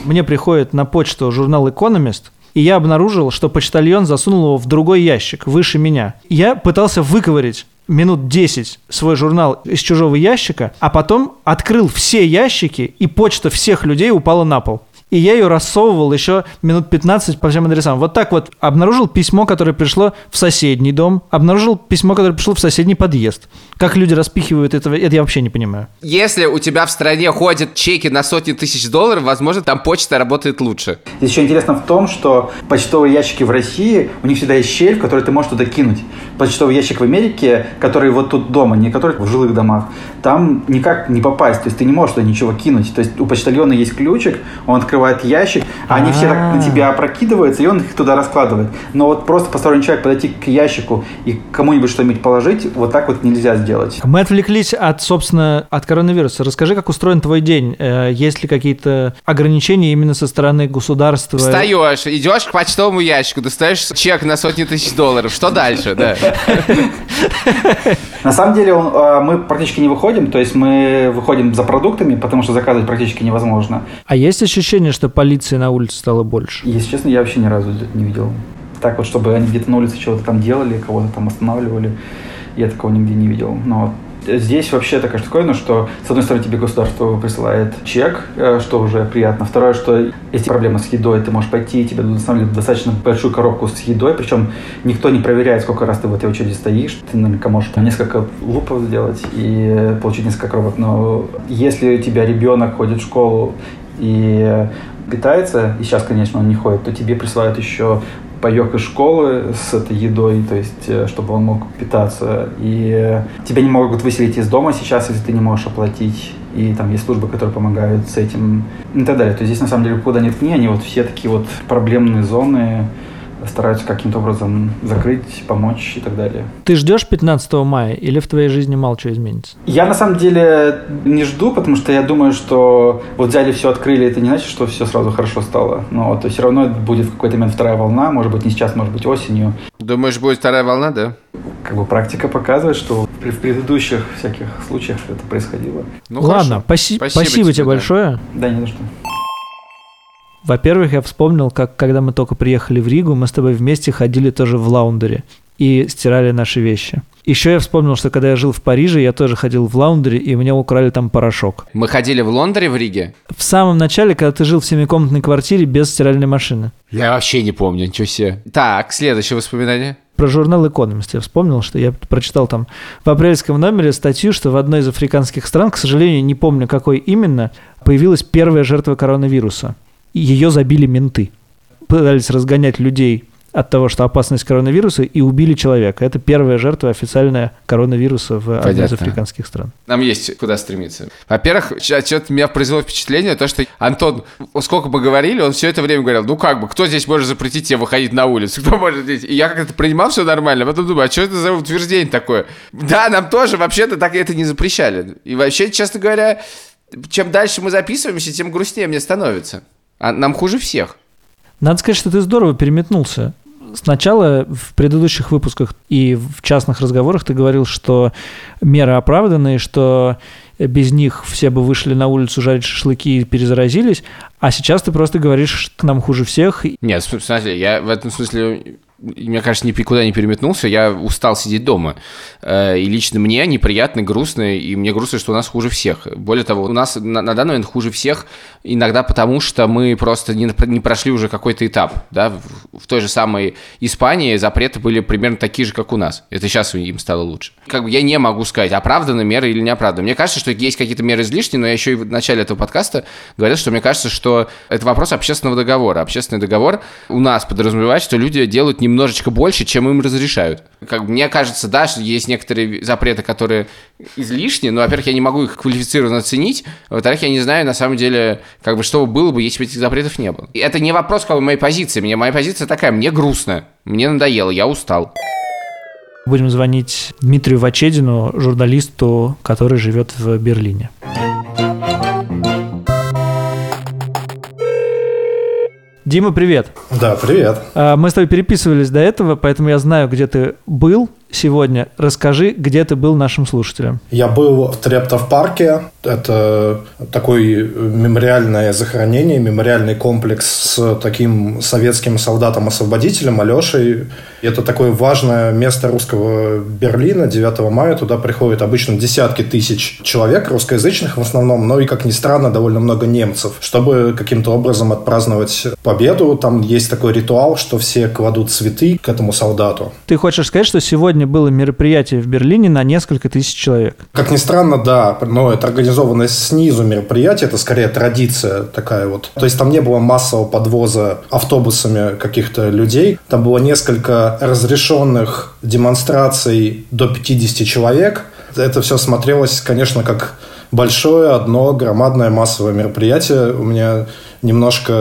Мне приходит на почту журнал «Экономист», и я обнаружил, что почтальон засунул его в другой ящик, выше меня. Я пытался выковырить минут 10 свой журнал из чужого ящика, а потом открыл все ящики, и почта всех людей упала на пол и я ее рассовывал еще минут 15 по всем адресам. Вот так вот обнаружил письмо, которое пришло в соседний дом, обнаружил письмо, которое пришло в соседний подъезд. Как люди распихивают это, это я вообще не понимаю. Если у тебя в стране ходят чеки на сотни тысяч долларов, возможно, там почта работает лучше. Здесь еще интересно в том, что почтовые ящики в России, у них всегда есть щель, в которую ты можешь туда кинуть. Почтовый ящик в Америке, который вот тут дома, не который в жилых домах, там никак не попасть, то есть ты не можешь туда ничего кинуть. То есть у почтальона есть ключик, он открывает открывает ящик, а они все так на тебя опрокидываются, и он их туда раскладывает. Но вот просто посторонний человек подойти к ящику и кому-нибудь что-нибудь положить, вот так вот нельзя сделать. Мы отвлеклись от, собственно, от коронавируса. Расскажи, как устроен твой день? Э, есть ли какие-то ограничения именно со стороны государства? Встаешь, идешь к почтовому ящику, достаешь чек на сотни тысяч долларов. Что дальше, да? На самом деле а, мы практически не выходим, то есть мы выходим за продуктами, потому что заказывать практически невозможно. А есть ощущение, что полиции на улице стало больше? Если честно, я вообще ни разу не видел. Так вот, чтобы они где-то на улице чего-то там делали, кого-то там останавливали, я такого нигде не видел. Но здесь вообще такая штуковина, что, с одной стороны, тебе государство присылает чек, э, что уже приятно. Второе, что эти проблемы с едой, ты можешь пойти, тебе устанавливают достаточно большую коробку с едой, причем никто не проверяет, сколько раз ты в этой очереди стоишь. Ты наверняка можешь несколько лупов сделать и получить несколько коробок. Но если у тебя ребенок ходит в школу и питается, и сейчас, конечно, он не ходит, то тебе присылают еще паек из школы с этой едой, то есть, э, чтобы он мог питаться. И тебя не могут выселить из дома сейчас, если ты не можешь оплатить. И там есть службы, которые помогают с этим и так далее. То есть здесь, на самом деле, куда нет ни, они вот все такие вот проблемные зоны, стараются каким-то образом закрыть, помочь и так далее. Ты ждешь 15 мая или в твоей жизни мало чего изменится? Я на самом деле не жду, потому что я думаю, что вот взяли все, открыли, это не значит, что все сразу хорошо стало. Но то все равно будет в какой-то момент вторая волна, может быть не сейчас, может быть осенью. Думаешь, будет вторая волна, да? Как бы практика показывает, что при, в предыдущих всяких случаях это происходило. Ну, Ладно, спаси- спасибо, спасибо тебе да. большое. Да, не за что. Во-первых, я вспомнил, как когда мы только приехали в Ригу, мы с тобой вместе ходили тоже в лаундере и стирали наши вещи. Еще я вспомнил, что когда я жил в Париже, я тоже ходил в лаундере, и мне украли там порошок. Мы ходили в лаундере в Риге? В самом начале, когда ты жил в семикомнатной квартире без стиральной машины. Я вообще не помню, ничего себе. Так, следующее воспоминание. Про журнал «Экономист» я вспомнил, что я прочитал там в апрельском номере статью, что в одной из африканских стран, к сожалению, не помню какой именно, появилась первая жертва коронавируса ее забили менты. Пытались разгонять людей от того, что опасность коронавируса, и убили человека. Это первая жертва официальная коронавируса в одной из африканских стран. Нам есть куда стремиться. Во-первых, что-то меня произвело впечатление, то, что Антон, сколько бы говорили, он все это время говорил, ну как бы, кто здесь может запретить тебе выходить на улицу? Кто может здесь? И я как-то принимал все нормально, а потом думаю, а что это за утверждение такое? Да, нам тоже вообще-то так это не запрещали. И вообще, честно говоря, чем дальше мы записываемся, тем грустнее мне становится. А нам хуже всех. Надо сказать, что ты здорово переметнулся. Сначала в предыдущих выпусках и в частных разговорах ты говорил, что меры оправданы, что без них все бы вышли на улицу жарить шашлыки и перезаразились, а сейчас ты просто говоришь, что нам хуже всех. Нет, смотри, я в этом смысле мне кажется, никуда не переметнулся, я устал сидеть дома. Э, и лично мне неприятно, грустно, и мне грустно, что у нас хуже всех. Более того, у нас на, данный момент хуже всех, иногда потому, что мы просто не, прошли уже какой-то этап. Да? В, в той же самой Испании запреты были примерно такие же, как у нас. Это сейчас им стало лучше. Как бы я не могу сказать, оправданы меры или не оправданы. Мне кажется, что есть какие-то меры излишние, но я еще и в начале этого подкаста говорил, что мне кажется, что это вопрос общественного договора. Общественный договор у нас подразумевает, что люди делают немножечко больше, чем им разрешают. Как мне кажется, да, что есть некоторые запреты, которые излишни, но, во-первых, я не могу их квалифицированно оценить, во-вторых, я не знаю, на самом деле, как бы, что было бы, если бы этих запретов не было. И это не вопрос как бы, моей позиции, мне, моя позиция такая, мне грустно, мне надоело, я устал. Будем звонить Дмитрию Вачедину, журналисту, который живет в Берлине. Дима, привет. Да, привет. А, мы с тобой переписывались до этого, поэтому я знаю, где ты был сегодня. Расскажи, где ты был нашим слушателям. Я был в Трептов парке. Это такое мемориальное захоронение, мемориальный комплекс с таким советским солдатом-освободителем Алешей. Это такое важное место русского Берлина. 9 мая туда приходят обычно десятки тысяч человек, русскоязычных в основном, но и, как ни странно, довольно много немцев, чтобы каким-то образом отпраздновать победу. Там есть такой ритуал, что все кладут цветы к этому солдату. Ты хочешь сказать, что сегодня сегодня было мероприятие в Берлине на несколько тысяч человек. Как ни странно, да, но это организованное снизу мероприятие, это скорее традиция такая вот. То есть там не было массового подвоза автобусами каких-то людей, там было несколько разрешенных демонстраций до 50 человек. Это все смотрелось, конечно, как большое, одно громадное массовое мероприятие. У меня немножко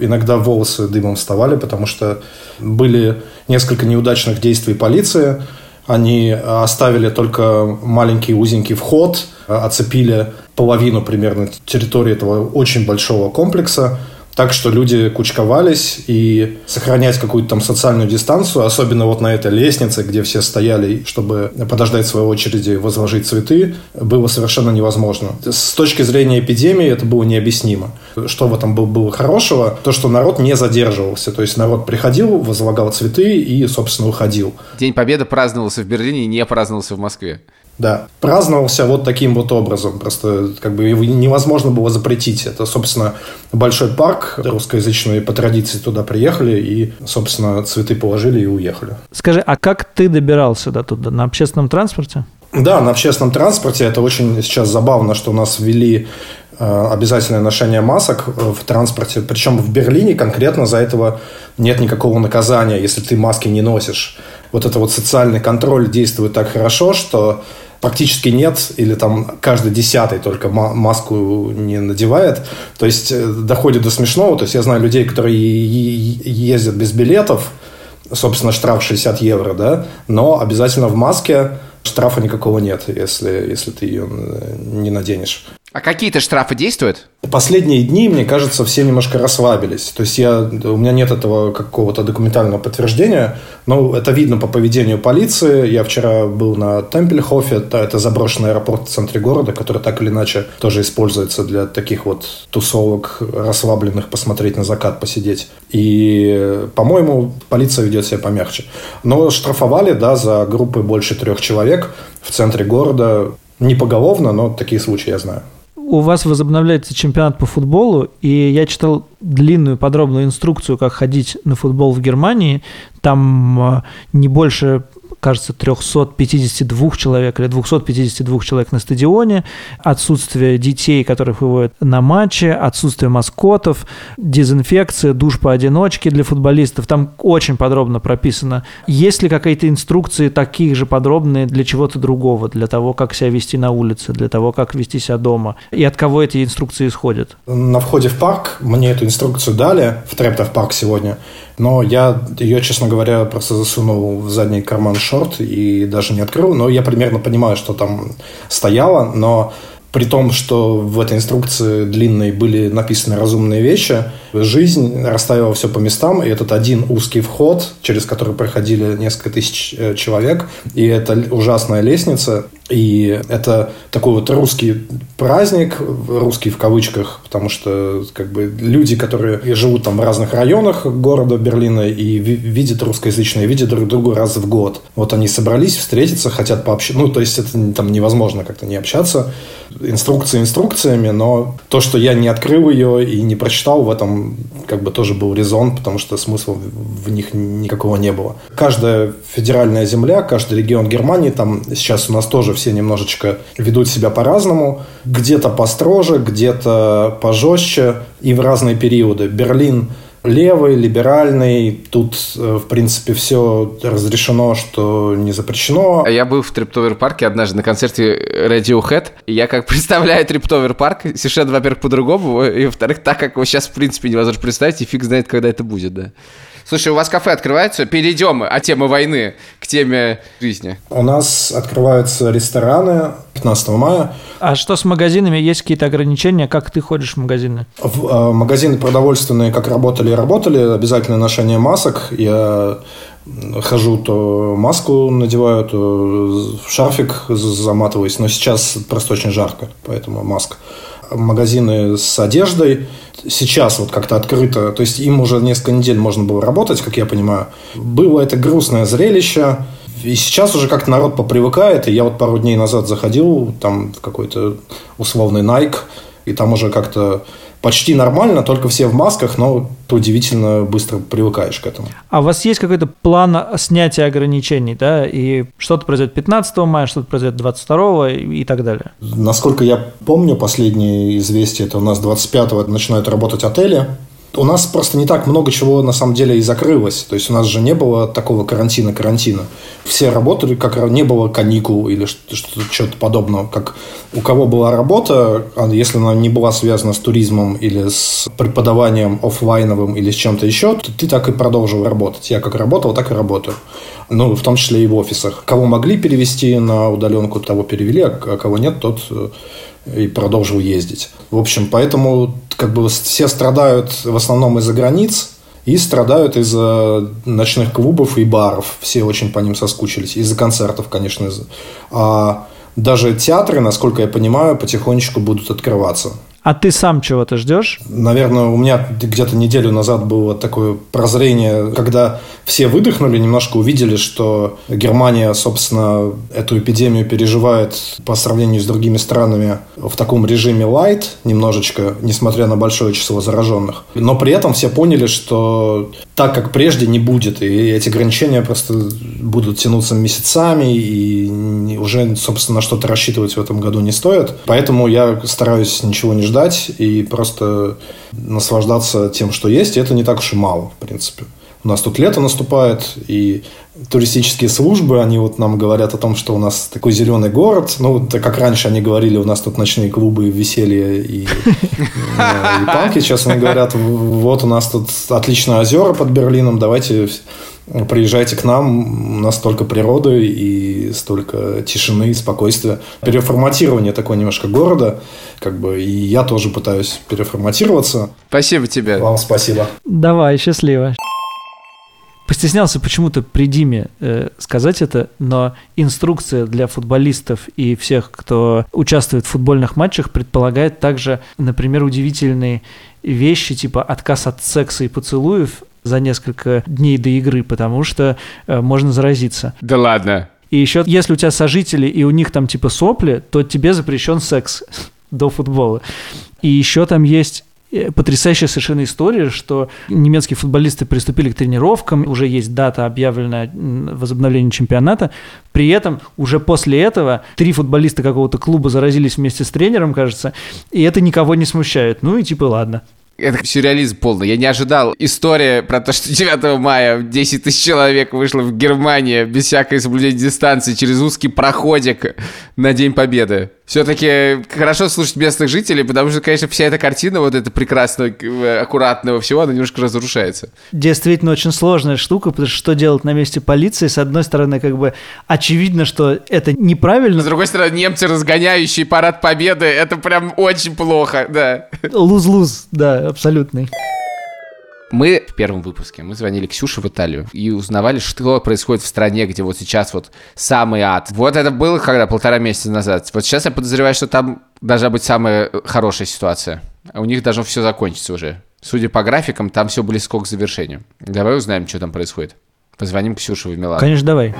иногда волосы дымом вставали, потому что были несколько неудачных действий полиции. Они оставили только маленький узенький вход, оцепили половину примерно территории этого очень большого комплекса так что люди кучковались и сохранять какую-то там социальную дистанцию, особенно вот на этой лестнице, где все стояли, чтобы подождать своей очереди возложить цветы, было совершенно невозможно. С точки зрения эпидемии это было необъяснимо. Что в этом было хорошего? То, что народ не задерживался. То есть народ приходил, возлагал цветы и, собственно, уходил. День Победы праздновался в Берлине и не праздновался в Москве. Да, праздновался вот таким вот образом. Просто как бы его невозможно было запретить. Это, собственно, большой парк русскоязычный по традиции туда приехали и, собственно, цветы положили и уехали. Скажи, а как ты добирался до туда? На общественном транспорте? Да, на общественном транспорте. Это очень сейчас забавно, что у нас ввели э, обязательное ношение масок в транспорте. Причем в Берлине конкретно за этого нет никакого наказания, если ты маски не носишь. Вот это вот социальный контроль действует так хорошо, что практически нет, или там каждый десятый только маску не надевает. То есть э, доходит до смешного. То есть я знаю людей, которые ездят без билетов, собственно, штраф 60 евро, да, но обязательно в маске штрафа никакого нет, если, если ты ее э, не наденешь. А какие-то штрафы действуют? Последние дни, мне кажется, все немножко расслабились. То есть я, у меня нет этого какого-то документального подтверждения, но это видно по поведению полиции. Я вчера был на Темпельхофе, это, это заброшенный аэропорт в центре города, который так или иначе тоже используется для таких вот тусовок расслабленных, посмотреть на закат, посидеть. И, по-моему, полиция ведет себя помягче. Но штрафовали, да, за группы больше трех человек в центре города. Не поголовно, но такие случаи я знаю у вас возобновляется чемпионат по футболу, и я читал длинную подробную инструкцию, как ходить на футбол в Германии. Там э, не больше кажется, 352 человек или 252 человек на стадионе, отсутствие детей, которых выводят на матчи, отсутствие маскотов, дезинфекция, душ поодиночке для футболистов. Там очень подробно прописано. Есть ли какие-то инструкции такие же подробные для чего-то другого, для того, как себя вести на улице, для того, как вести себя дома? И от кого эти инструкции исходят? На входе в парк мне эту инструкцию дали, в Трептов парк сегодня, но я ее, честно говоря, просто засунул в задний карман шорт и даже не открыл. Но я примерно понимаю, что там стояло, но при том, что в этой инструкции длинной были написаны разумные вещи, жизнь расставила все по местам, и этот один узкий вход, через который проходили несколько тысяч э, человек, и эта ужасная лестница, и это такой вот русский праздник, русский в кавычках, потому что как бы люди, которые живут там в разных районах города Берлина и видят русскоязычные, видят друг друга раз в год. Вот они собрались встретиться, хотят пообщаться. Ну, то есть это там невозможно как-то не общаться. Инструкции инструкциями, но то, что я не открыл ее и не прочитал, в этом как бы тоже был резон, потому что смысла в них никакого не было. Каждая федеральная земля, каждый регион Германии, там сейчас у нас тоже все немножечко ведут себя по-разному. Где-то построже, где-то пожестче и в разные периоды. Берлин левый, либеральный. Тут, э, в принципе, все разрешено, что не запрещено. А я был в Трептовер парке однажды на концерте Radiohead. И я как представляю Трептовер парк, совершенно, во-первых, по-другому, и, во-вторых, так, как его сейчас, в принципе, невозможно представить, и фиг знает, когда это будет, да. Слушай, у вас кафе открывается? Перейдем от темы войны к теме жизни. У нас открываются рестораны 15 мая. А что с магазинами? Есть какие-то ограничения? Как ты ходишь в магазины? В, э, магазины продовольственные как работали и работали. Обязательное ношение масок. Я хожу, то маску надеваю, то шарфик заматываюсь. Но сейчас просто очень жарко, поэтому маска магазины с одеждой сейчас вот как-то открыто, то есть им уже несколько недель можно было работать, как я понимаю. Было это грустное зрелище, и сейчас уже как-то народ попривыкает, и я вот пару дней назад заходил там в какой-то условный Nike, и там уже как-то почти нормально, только все в масках, но ты удивительно быстро привыкаешь к этому. А у вас есть какой-то план снятия ограничений, да, и что-то произойдет 15 мая, что-то произойдет 22 и так далее? Насколько я помню, последнее известие, это у нас 25-го начинают работать отели, у нас просто не так много чего на самом деле и закрылось. То есть у нас же не было такого карантина-карантина. Все работали, как не было каникул или что-то подобного. Как у кого была работа, а если она не была связана с туризмом или с преподаванием офлайновым или с чем-то еще, то ты так и продолжил работать. Я как работал, так и работаю. Ну, в том числе и в офисах. Кого могли перевести на удаленку, того перевели, а кого нет, тот э, и продолжил ездить. В общем, поэтому как бы все страдают в основном из-за границ, и страдают из-за ночных клубов и баров. Все очень по ним соскучились. Из-за концертов, конечно. А даже театры, насколько я понимаю, потихонечку будут открываться. А ты сам чего-то ждешь? Наверное, у меня где-то неделю назад было такое прозрение, когда все выдохнули, немножко увидели, что Германия, собственно, эту эпидемию переживает по сравнению с другими странами в таком режиме light немножечко, несмотря на большое число зараженных. Но при этом все поняли, что так, как прежде, не будет. И эти ограничения просто будут тянуться месяцами, и уже, собственно, на что-то рассчитывать в этом году не стоит. Поэтому я стараюсь ничего не ждать и просто наслаждаться тем, что есть. И это не так уж и мало, в принципе. У нас тут лето наступает, и туристические службы, они вот нам говорят о том, что у нас такой зеленый город. Ну, как раньше они говорили, у нас тут ночные клубы, веселье и, и панки. Сейчас они говорят, вот у нас тут отличные озера под Берлином, давайте приезжайте к нам, у нас столько природы и столько тишины и спокойствия. Переформатирование такое немножко города, как бы, и я тоже пытаюсь переформатироваться. Спасибо тебе. Вам спасибо. Давай, счастливо. Постеснялся почему-то при Диме э, сказать это, но инструкция для футболистов и всех, кто участвует в футбольных матчах, предполагает также, например, удивительные вещи, типа отказ от секса и поцелуев за несколько дней до игры, потому что э, можно заразиться. Да ладно. И еще, если у тебя сожители и у них там типа сопли, то тебе запрещен секс до футбола. И еще там есть потрясающая совершенно история, что немецкие футболисты приступили к тренировкам, уже есть дата объявленная возобновления чемпионата. При этом уже после этого три футболиста какого-то клуба заразились вместе с тренером, кажется, и это никого не смущает. Ну и типа ладно. Это сюрреализм полный. Я не ожидал. История про то, что 9 мая 10 тысяч человек вышло в Германии без всякой соблюдения дистанции через узкий проходик на День Победы все-таки хорошо слушать местных жителей, потому что, конечно, вся эта картина вот эта прекрасного, аккуратного всего, она немножко разрушается. Действительно очень сложная штука, потому что что делать на месте полиции? С одной стороны, как бы очевидно, что это неправильно. С другой стороны, немцы, разгоняющие парад победы, это прям очень плохо, да. Луз-луз, да, абсолютный. Мы в первом выпуске, мы звонили Ксюше в Италию и узнавали, что происходит в стране, где вот сейчас вот самый ад. Вот это было когда полтора месяца назад. Вот сейчас я подозреваю, что там должна быть самая хорошая ситуация. А у них должно все закончиться уже. Судя по графикам, там все близко к завершению. Давай узнаем, что там происходит. Позвоним Ксюше в Милан. Конечно, давай.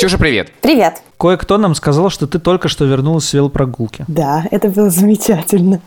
Ксюша, привет. Привет. Кое-кто нам сказал, что ты только что вернулась с велопрогулки. Да, это было замечательно.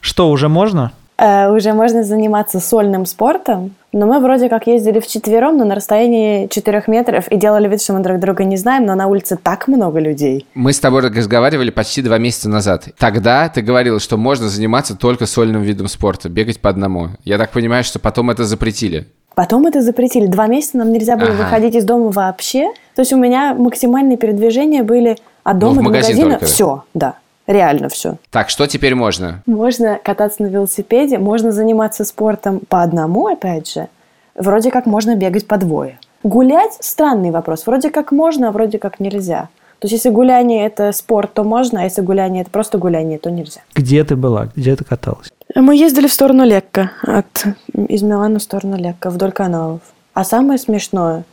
Что, уже можно? Э, уже можно заниматься сольным спортом, но мы вроде как ездили вчетвером, но на расстоянии 4 метров и делали вид, что мы друг друга не знаем, но на улице так много людей. Мы с тобой разговаривали почти два месяца назад. Тогда ты говорил, что можно заниматься только сольным видом спорта, бегать по одному. Я так понимаю, что потом это запретили. Потом это запретили. Два месяца нам нельзя было ага. выходить из дома вообще. То есть у меня максимальные передвижения были от дома ну, до магазин магазина. Только. Все, да. Реально все. Так, что теперь можно? Можно кататься на велосипеде, можно заниматься спортом по одному, опять же. Вроде как можно бегать по двое. Гулять – странный вопрос. Вроде как можно, а вроде как нельзя. То есть, если гуляние – это спорт, то можно, а если гуляние – это просто гуляние, то нельзя. Где ты была? Где ты каталась? Мы ездили в сторону Лекка, от, из Милана в сторону Лекка, вдоль каналов. А самое смешное,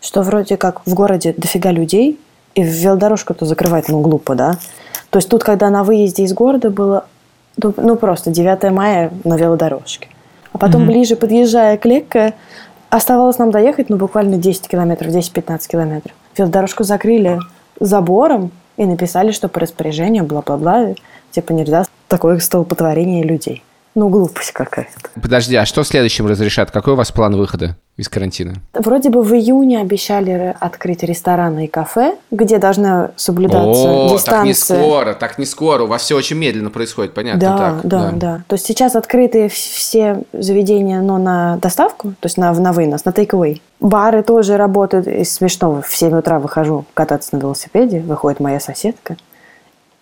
что вроде как в городе дофига людей, и велодорожку-то закрывать, ну, глупо, да? То есть тут, когда на выезде из города было, ну, ну просто 9 мая на велодорожке. А потом, mm-hmm. ближе подъезжая к Лекке, оставалось нам доехать, ну, буквально 10 километров, 10-15 километров. Велодорожку закрыли забором и написали, что по распоряжению, бла-бла-бла, типа нельзя такое столпотворение людей. Ну, глупость какая-то. Подожди, а что следующим разрешат? Какой у вас план выхода из карантина? Вроде бы в июне обещали открыть рестораны и кафе, где должна соблюдаться О, дистанция. так не скоро, так не скоро. У вас все очень медленно происходит, понятно? Да, так, да, да, да. То есть сейчас открыты все заведения, но на доставку, то есть на, на вынос, на take-away. Бары тоже работают. И смешно, в 7 утра выхожу кататься на велосипеде, выходит моя соседка.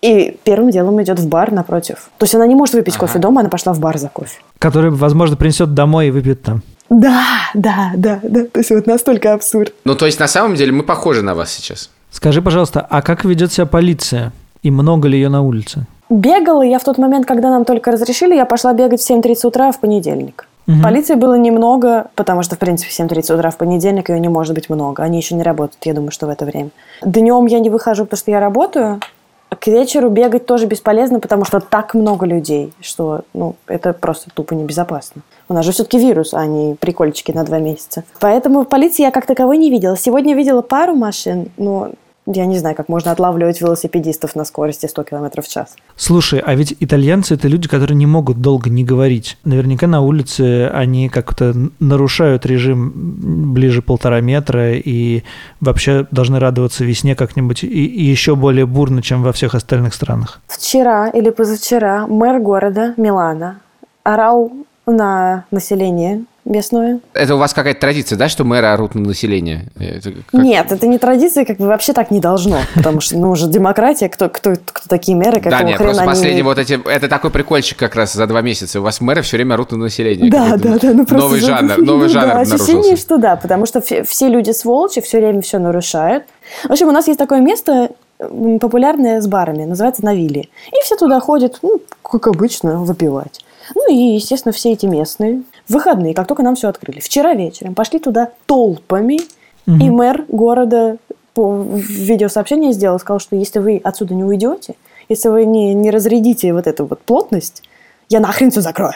И первым делом идет в бар напротив. То есть она не может выпить ага. кофе дома, она пошла в бар за кофе. Который, возможно, принесет домой и выпьет там. Да, да, да, да. То есть вот настолько абсурд. Ну, то есть на самом деле мы похожи на вас сейчас. Скажи, пожалуйста, а как ведет себя полиция? И много ли ее на улице? Бегала я в тот момент, когда нам только разрешили, я пошла бегать в 7.30 утра в понедельник. Угу. Полиции было немного, потому что, в принципе, в 7.30 утра в понедельник ее не может быть много. Они еще не работают, я думаю, что в это время. Днем я не выхожу, потому что я работаю, к вечеру бегать тоже бесполезно, потому что так много людей, что ну, это просто тупо небезопасно. У нас же все-таки вирус, а не прикольчики на два месяца. Поэтому полиции я как таковой не видела. Сегодня видела пару машин, но я не знаю, как можно отлавливать велосипедистов на скорости 100 км в час. Слушай, а ведь итальянцы это люди, которые не могут долго не говорить. Наверняка на улице они как-то нарушают режим ближе полтора метра и вообще должны радоваться весне как-нибудь и, и еще более бурно, чем во всех остальных странах. Вчера или позавчера мэр города Милана орал на население местную. Это у вас какая-то традиция, да, что мэры орут на население? Это как... Нет, это не традиция, как бы вообще так не должно, потому что, ну, уже демократия, кто, кто, кто такие мэры, какого Да, нет, просто последние вот эти, это такой прикольчик как раз за два месяца, у вас мэры все время орут на население. Да, да, да, ну просто... Новый жанр, новый жанр Да, ощущение, что да, потому что все люди сволочи, все время все нарушают. В общем, у нас есть такое место, популярное с барами, называется Навили. И все туда ходят, ну, как обычно, выпивать. Ну и, естественно, все эти местные в выходные, как только нам все открыли, вчера вечером пошли туда толпами, угу. и мэр города по видеосообщению сделал, сказал, что если вы отсюда не уйдете, если вы не, не разрядите вот эту вот плотность, я нахрен все закрою.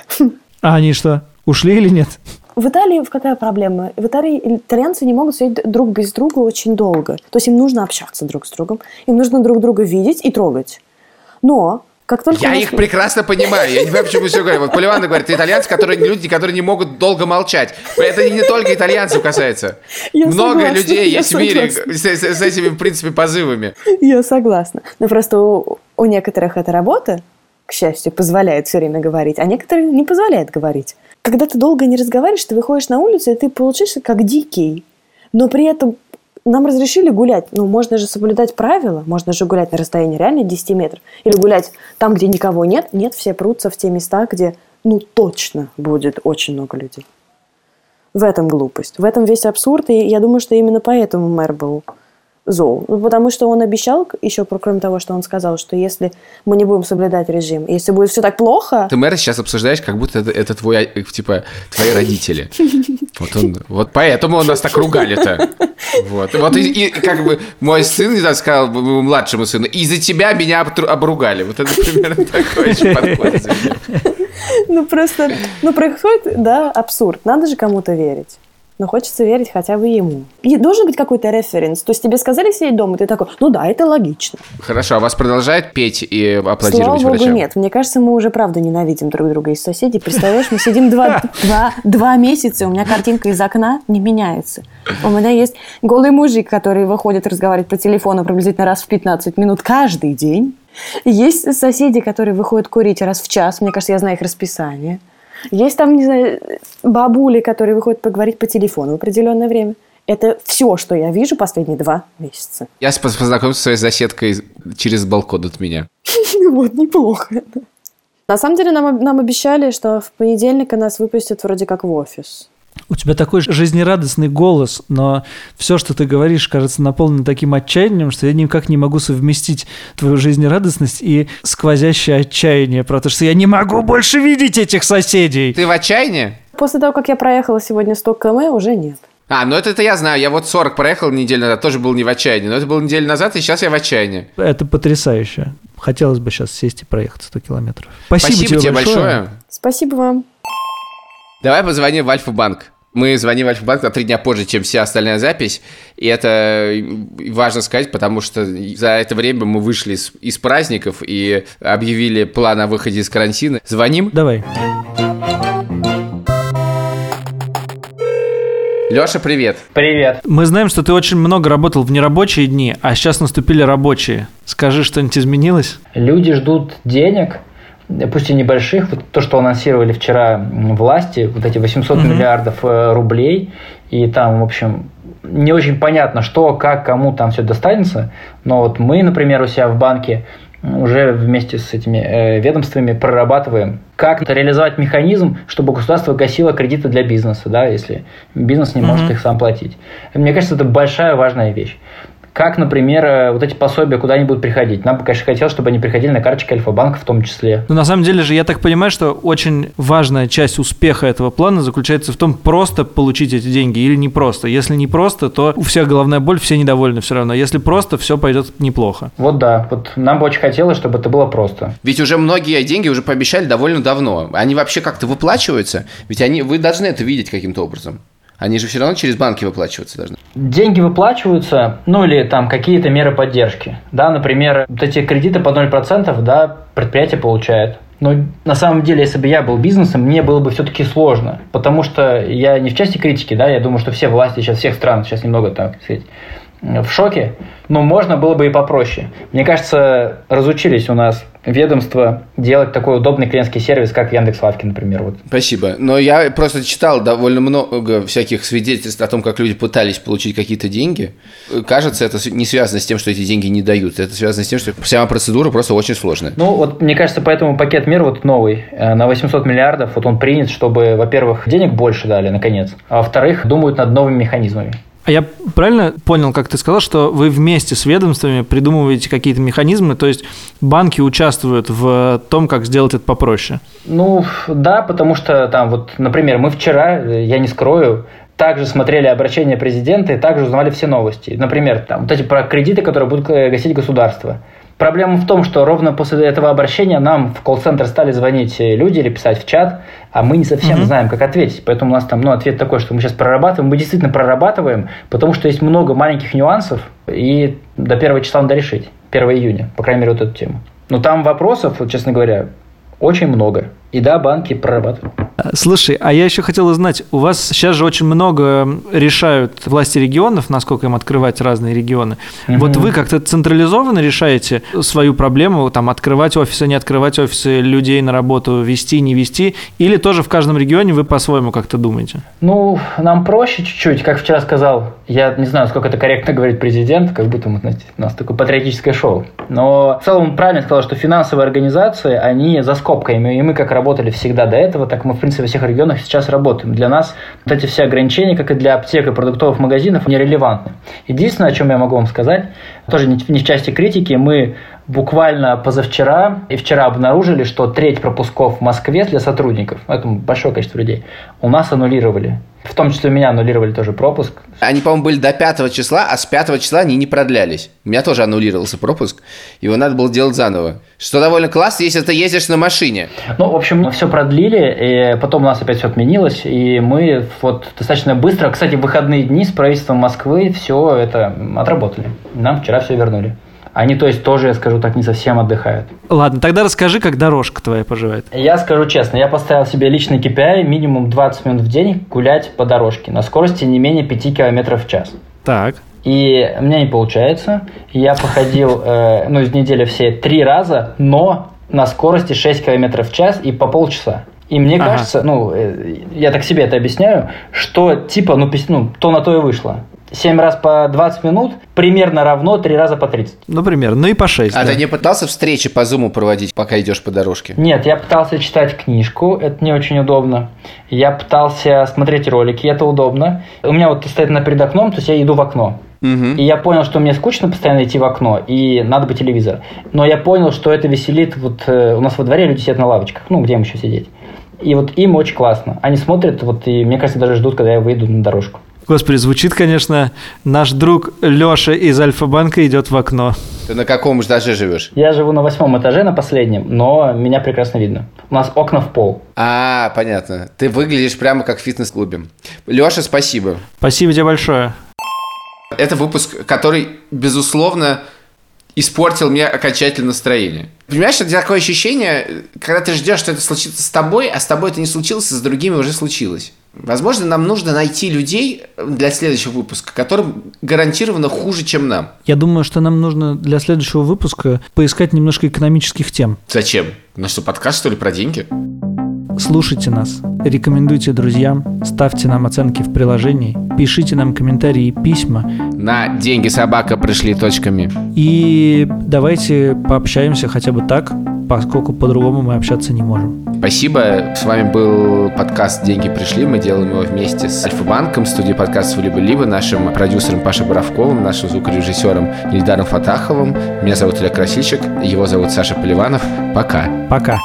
А они что, ушли или нет? в Италии какая проблема? В Италии итальянцы не могут сидеть друг без друга очень долго. То есть им нужно общаться друг с другом, им нужно друг друга видеть и трогать. Но как только я нас... их прекрасно понимаю. Я не понимаю, почему все говорят. Вот Поливанна говорит, это итальянцы, которые люди, которые не могут долго молчать. Это не только итальянцев касается. Я Много согласна, людей я есть в мире с, согласна. с- этими, в принципе, позывами. Я согласна. Но просто у, у некоторых эта работа, к счастью, позволяет все время говорить, а некоторые не позволяет говорить. Когда ты долго не разговариваешь, ты выходишь на улицу, и ты получаешься как дикий. Но при этом нам разрешили гулять. Ну, можно же соблюдать правила. Можно же гулять на расстоянии реально 10 метров. Или гулять там, где никого нет. Нет, все прутся в те места, где, ну, точно будет очень много людей. В этом глупость. В этом весь абсурд. И я думаю, что именно поэтому мэр был зол. Ну, потому что он обещал, еще кроме того, что он сказал, что если мы не будем соблюдать режим, если будет все так плохо, Ты мэра сейчас обсуждаешь, как будто это, это твой, э, типа, твои родители. Вот, он, вот поэтому у нас так ругали-то. Вот, вот и, и как бы мой сын недавно сказал моему младшему сыну, из-за тебя меня обругали. Вот это примерно такой же подход. ну просто, ну происходит, да, абсурд. Надо же кому-то верить. Но хочется верить хотя бы ему. И должен быть какой-то референс. То есть тебе сказали сидеть дома, ты такой, ну да, это логично. Хорошо, а вас продолжают петь и Слава аплодировать богу, врачам? нет. Мне кажется, мы уже правда ненавидим друг друга из соседей. Представляешь, мы сидим два, два, два месяца, у меня картинка из окна не меняется. У меня есть голый мужик, который выходит разговаривать по телефону приблизительно раз в 15 минут каждый день. Есть соседи, которые выходят курить раз в час. Мне кажется, я знаю их расписание. Есть там, не знаю, бабули, которые выходят поговорить по телефону в определенное время. Это все, что я вижу последние два месяца. Я познакомился со своей соседкой через балкон от меня. Вот, неплохо. На самом деле нам, нам обещали, что в понедельник нас выпустят вроде как в офис. У тебя такой жизнерадостный голос, но все, что ты говоришь, кажется наполнено таким отчаянием, что я никак не могу совместить твою жизнерадостность и сквозящее отчаяние, потому что я не могу больше видеть этих соседей. Ты в отчаянии? После того, как я проехала сегодня 100 км, уже нет. А, ну это, это я знаю. Я вот 40 проехал неделю назад, тоже был не в отчаянии. Но это было неделю назад, и сейчас я в отчаянии. Это потрясающе. Хотелось бы сейчас сесть и проехать 100 километров. Спасибо, Спасибо тебе большое. Спасибо вам. Давай позвоним в Альфа-банк. Мы звоним в Альфа-банк на три дня позже, чем вся остальная запись. И это важно сказать, потому что за это время мы вышли из, из праздников и объявили план о выходе из карантина. Звоним. Давай. Леша, привет. Привет. Мы знаем, что ты очень много работал в нерабочие дни, а сейчас наступили рабочие. Скажи, что-нибудь изменилось? Люди ждут денег, пусть и небольших. Вот то, что анонсировали вчера власти, вот эти 800 Мгм. миллиардов э, рублей, и там, в общем, не очень понятно, что, как, кому там все достанется. Но вот мы, например, у себя в банке уже вместе с этими э, ведомствами прорабатываем, как реализовать механизм, чтобы государство гасило кредиты для бизнеса, да, если бизнес не может Мгм. их сам платить. Мне кажется, это большая важная вещь. Как, например, э, вот эти пособия, куда они будут приходить. Нам бы, конечно, хотелось, чтобы они приходили на карточке Альфа-банка в том числе. Ну, на самом деле же, я так понимаю, что очень важная часть успеха этого плана заключается в том, просто получить эти деньги или не просто. Если не просто, то у всех головная боль, все недовольны все равно. Если просто, все пойдет неплохо. Вот да, вот нам бы очень хотелось, чтобы это было просто. Ведь уже многие деньги уже пообещали довольно давно. Они вообще как-то выплачиваются? Ведь они, вы должны это видеть каким-то образом. Они же все равно через банки выплачиваться должны. Деньги выплачиваются, ну или там какие-то меры поддержки. Да, например, вот эти кредиты по 0%, да, предприятие получает. Но на самом деле, если бы я был бизнесом, мне было бы все-таки сложно. Потому что я не в части критики, да, я думаю, что все власти сейчас всех стран сейчас немного, так сказать, в шоке, но можно было бы и попроще. Мне кажется, разучились у нас ведомства делать такой удобный клиентский сервис, как Яндекс.Лавки, например. Вот. Спасибо. Но я просто читал довольно много всяких свидетельств о том, как люди пытались получить какие-то деньги. Кажется, это не связано с тем, что эти деньги не дают. Это связано с тем, что сама процедура просто очень сложная. Ну, вот мне кажется, поэтому пакет мер вот новый э, на 800 миллиардов, вот он принят, чтобы, во-первых, денег больше дали, наконец, а во-вторых, думают над новыми механизмами. А я правильно понял, как ты сказал, что вы вместе с ведомствами придумываете какие-то механизмы, то есть банки участвуют в том, как сделать это попроще? Ну, да, потому что там вот, например, мы вчера, я не скрою, также смотрели обращение президента и также узнавали все новости. Например, там вот эти про кредиты, которые будут э, гасить государство. Проблема в том, что ровно после этого обращения нам в колл-центр стали звонить люди или писать в чат, а мы не совсем угу. знаем, как ответить. Поэтому у нас там ну, ответ такой, что мы сейчас прорабатываем. Мы действительно прорабатываем, потому что есть много маленьких нюансов, и до первого числа надо решить. 1 июня, по крайней мере, вот эту тему. Но там вопросов, вот, честно говоря, очень много. И да, банки прорабатывают. Слушай, а я еще хотел узнать, у вас сейчас же очень много решают власти регионов, насколько им открывать разные регионы. Угу. Вот вы как-то централизованно решаете свою проблему, там, открывать офисы, не открывать офисы, людей на работу вести, не вести, или тоже в каждом регионе вы по-своему как-то думаете? Ну, нам проще чуть-чуть, как вчера сказал, я не знаю, сколько это корректно говорит президент, как будто мы, знаете, у нас такое патриотическое шоу. Но в целом он правильно сказал, что финансовые организации, они за скобками, и мы как работали всегда до этого, так мы, в принципе, во всех регионах сейчас работаем. Для нас вот эти все ограничения, как и для аптек и продуктовых магазинов, нерелевантны. Единственное, о чем я могу вам сказать, тоже не в части критики, мы буквально позавчера и вчера обнаружили, что треть пропусков в Москве для сотрудников, это большое количество людей, у нас аннулировали. В том числе у меня аннулировали тоже пропуск. Они, по-моему, были до 5 числа, а с 5 числа они не продлялись. У меня тоже аннулировался пропуск, его надо было делать заново. Что довольно классно, если ты ездишь на машине. Ну, в общем, все продлили, и потом у нас опять все отменилось, и мы вот достаточно быстро, кстати, в выходные дни с правительством Москвы все это отработали. Нам вчера все вернули. Они, то есть, тоже, я скажу так, не совсем отдыхают. Ладно, тогда расскажи, как дорожка твоя поживает. Я скажу честно, я поставил себе личный KPI минимум 20 минут в день гулять по дорожке на скорости не менее 5 км в час. Так. И у меня не получается. Я походил, э, ну, из недели все три раза, но на скорости 6 км в час и по полчаса. И мне ага. кажется, ну, э, я так себе это объясняю, что типа, ну, ну, то на то и вышло. 7 раз по 20 минут примерно равно 3 раза по 30. Ну, примерно. Ну и по 6. А да. ты не пытался встречи по зуму проводить, пока идешь по дорожке? Нет, я пытался читать книжку, это не очень удобно. Я пытался смотреть ролики, это удобно. У меня вот стоит на перед окном, то есть я иду в окно. Угу. И я понял, что мне скучно постоянно идти в окно, и надо бы телевизор. Но я понял, что это веселит. Вот э, у нас во дворе люди сидят на лавочках, ну, где им еще сидеть. И вот им очень классно. Они смотрят, вот, и мне кажется, даже ждут, когда я выйду на дорожку. Господи, звучит, конечно, наш друг Леша из Альфа-банка идет в окно. Ты на каком этаже живешь? Я живу на восьмом этаже, на последнем, но меня прекрасно видно. У нас окна в пол. А, понятно. Ты выглядишь прямо как в фитнес-клубе. Леша, спасибо. Спасибо тебе большое. Это выпуск, который, безусловно, испортил мне окончательно настроение. Понимаешь, это такое ощущение, когда ты ждешь, что это случится с тобой, а с тобой это не случилось, а с другими уже случилось. Возможно, нам нужно найти людей для следующего выпуска, которым гарантированно хуже, чем нам. Я думаю, что нам нужно для следующего выпуска поискать немножко экономических тем. Зачем? Ну что, подкаст, что ли, про деньги? Слушайте нас, рекомендуйте друзьям, ставьте нам оценки в приложении, пишите нам комментарии и письма. На деньги собака пришли точками. И давайте пообщаемся хотя бы так, поскольку по-другому мы общаться не можем. Спасибо. С вами был подкаст «Деньги пришли». Мы делаем его вместе с Альфа-банком, студией подкастов «Либо-либо», нашим продюсером Пашей Боровковым, нашим звукорежиссером Ильдаром Фатаховым. Меня зовут Олег Красильчик, его зовут Саша Поливанов. Пока. Пока.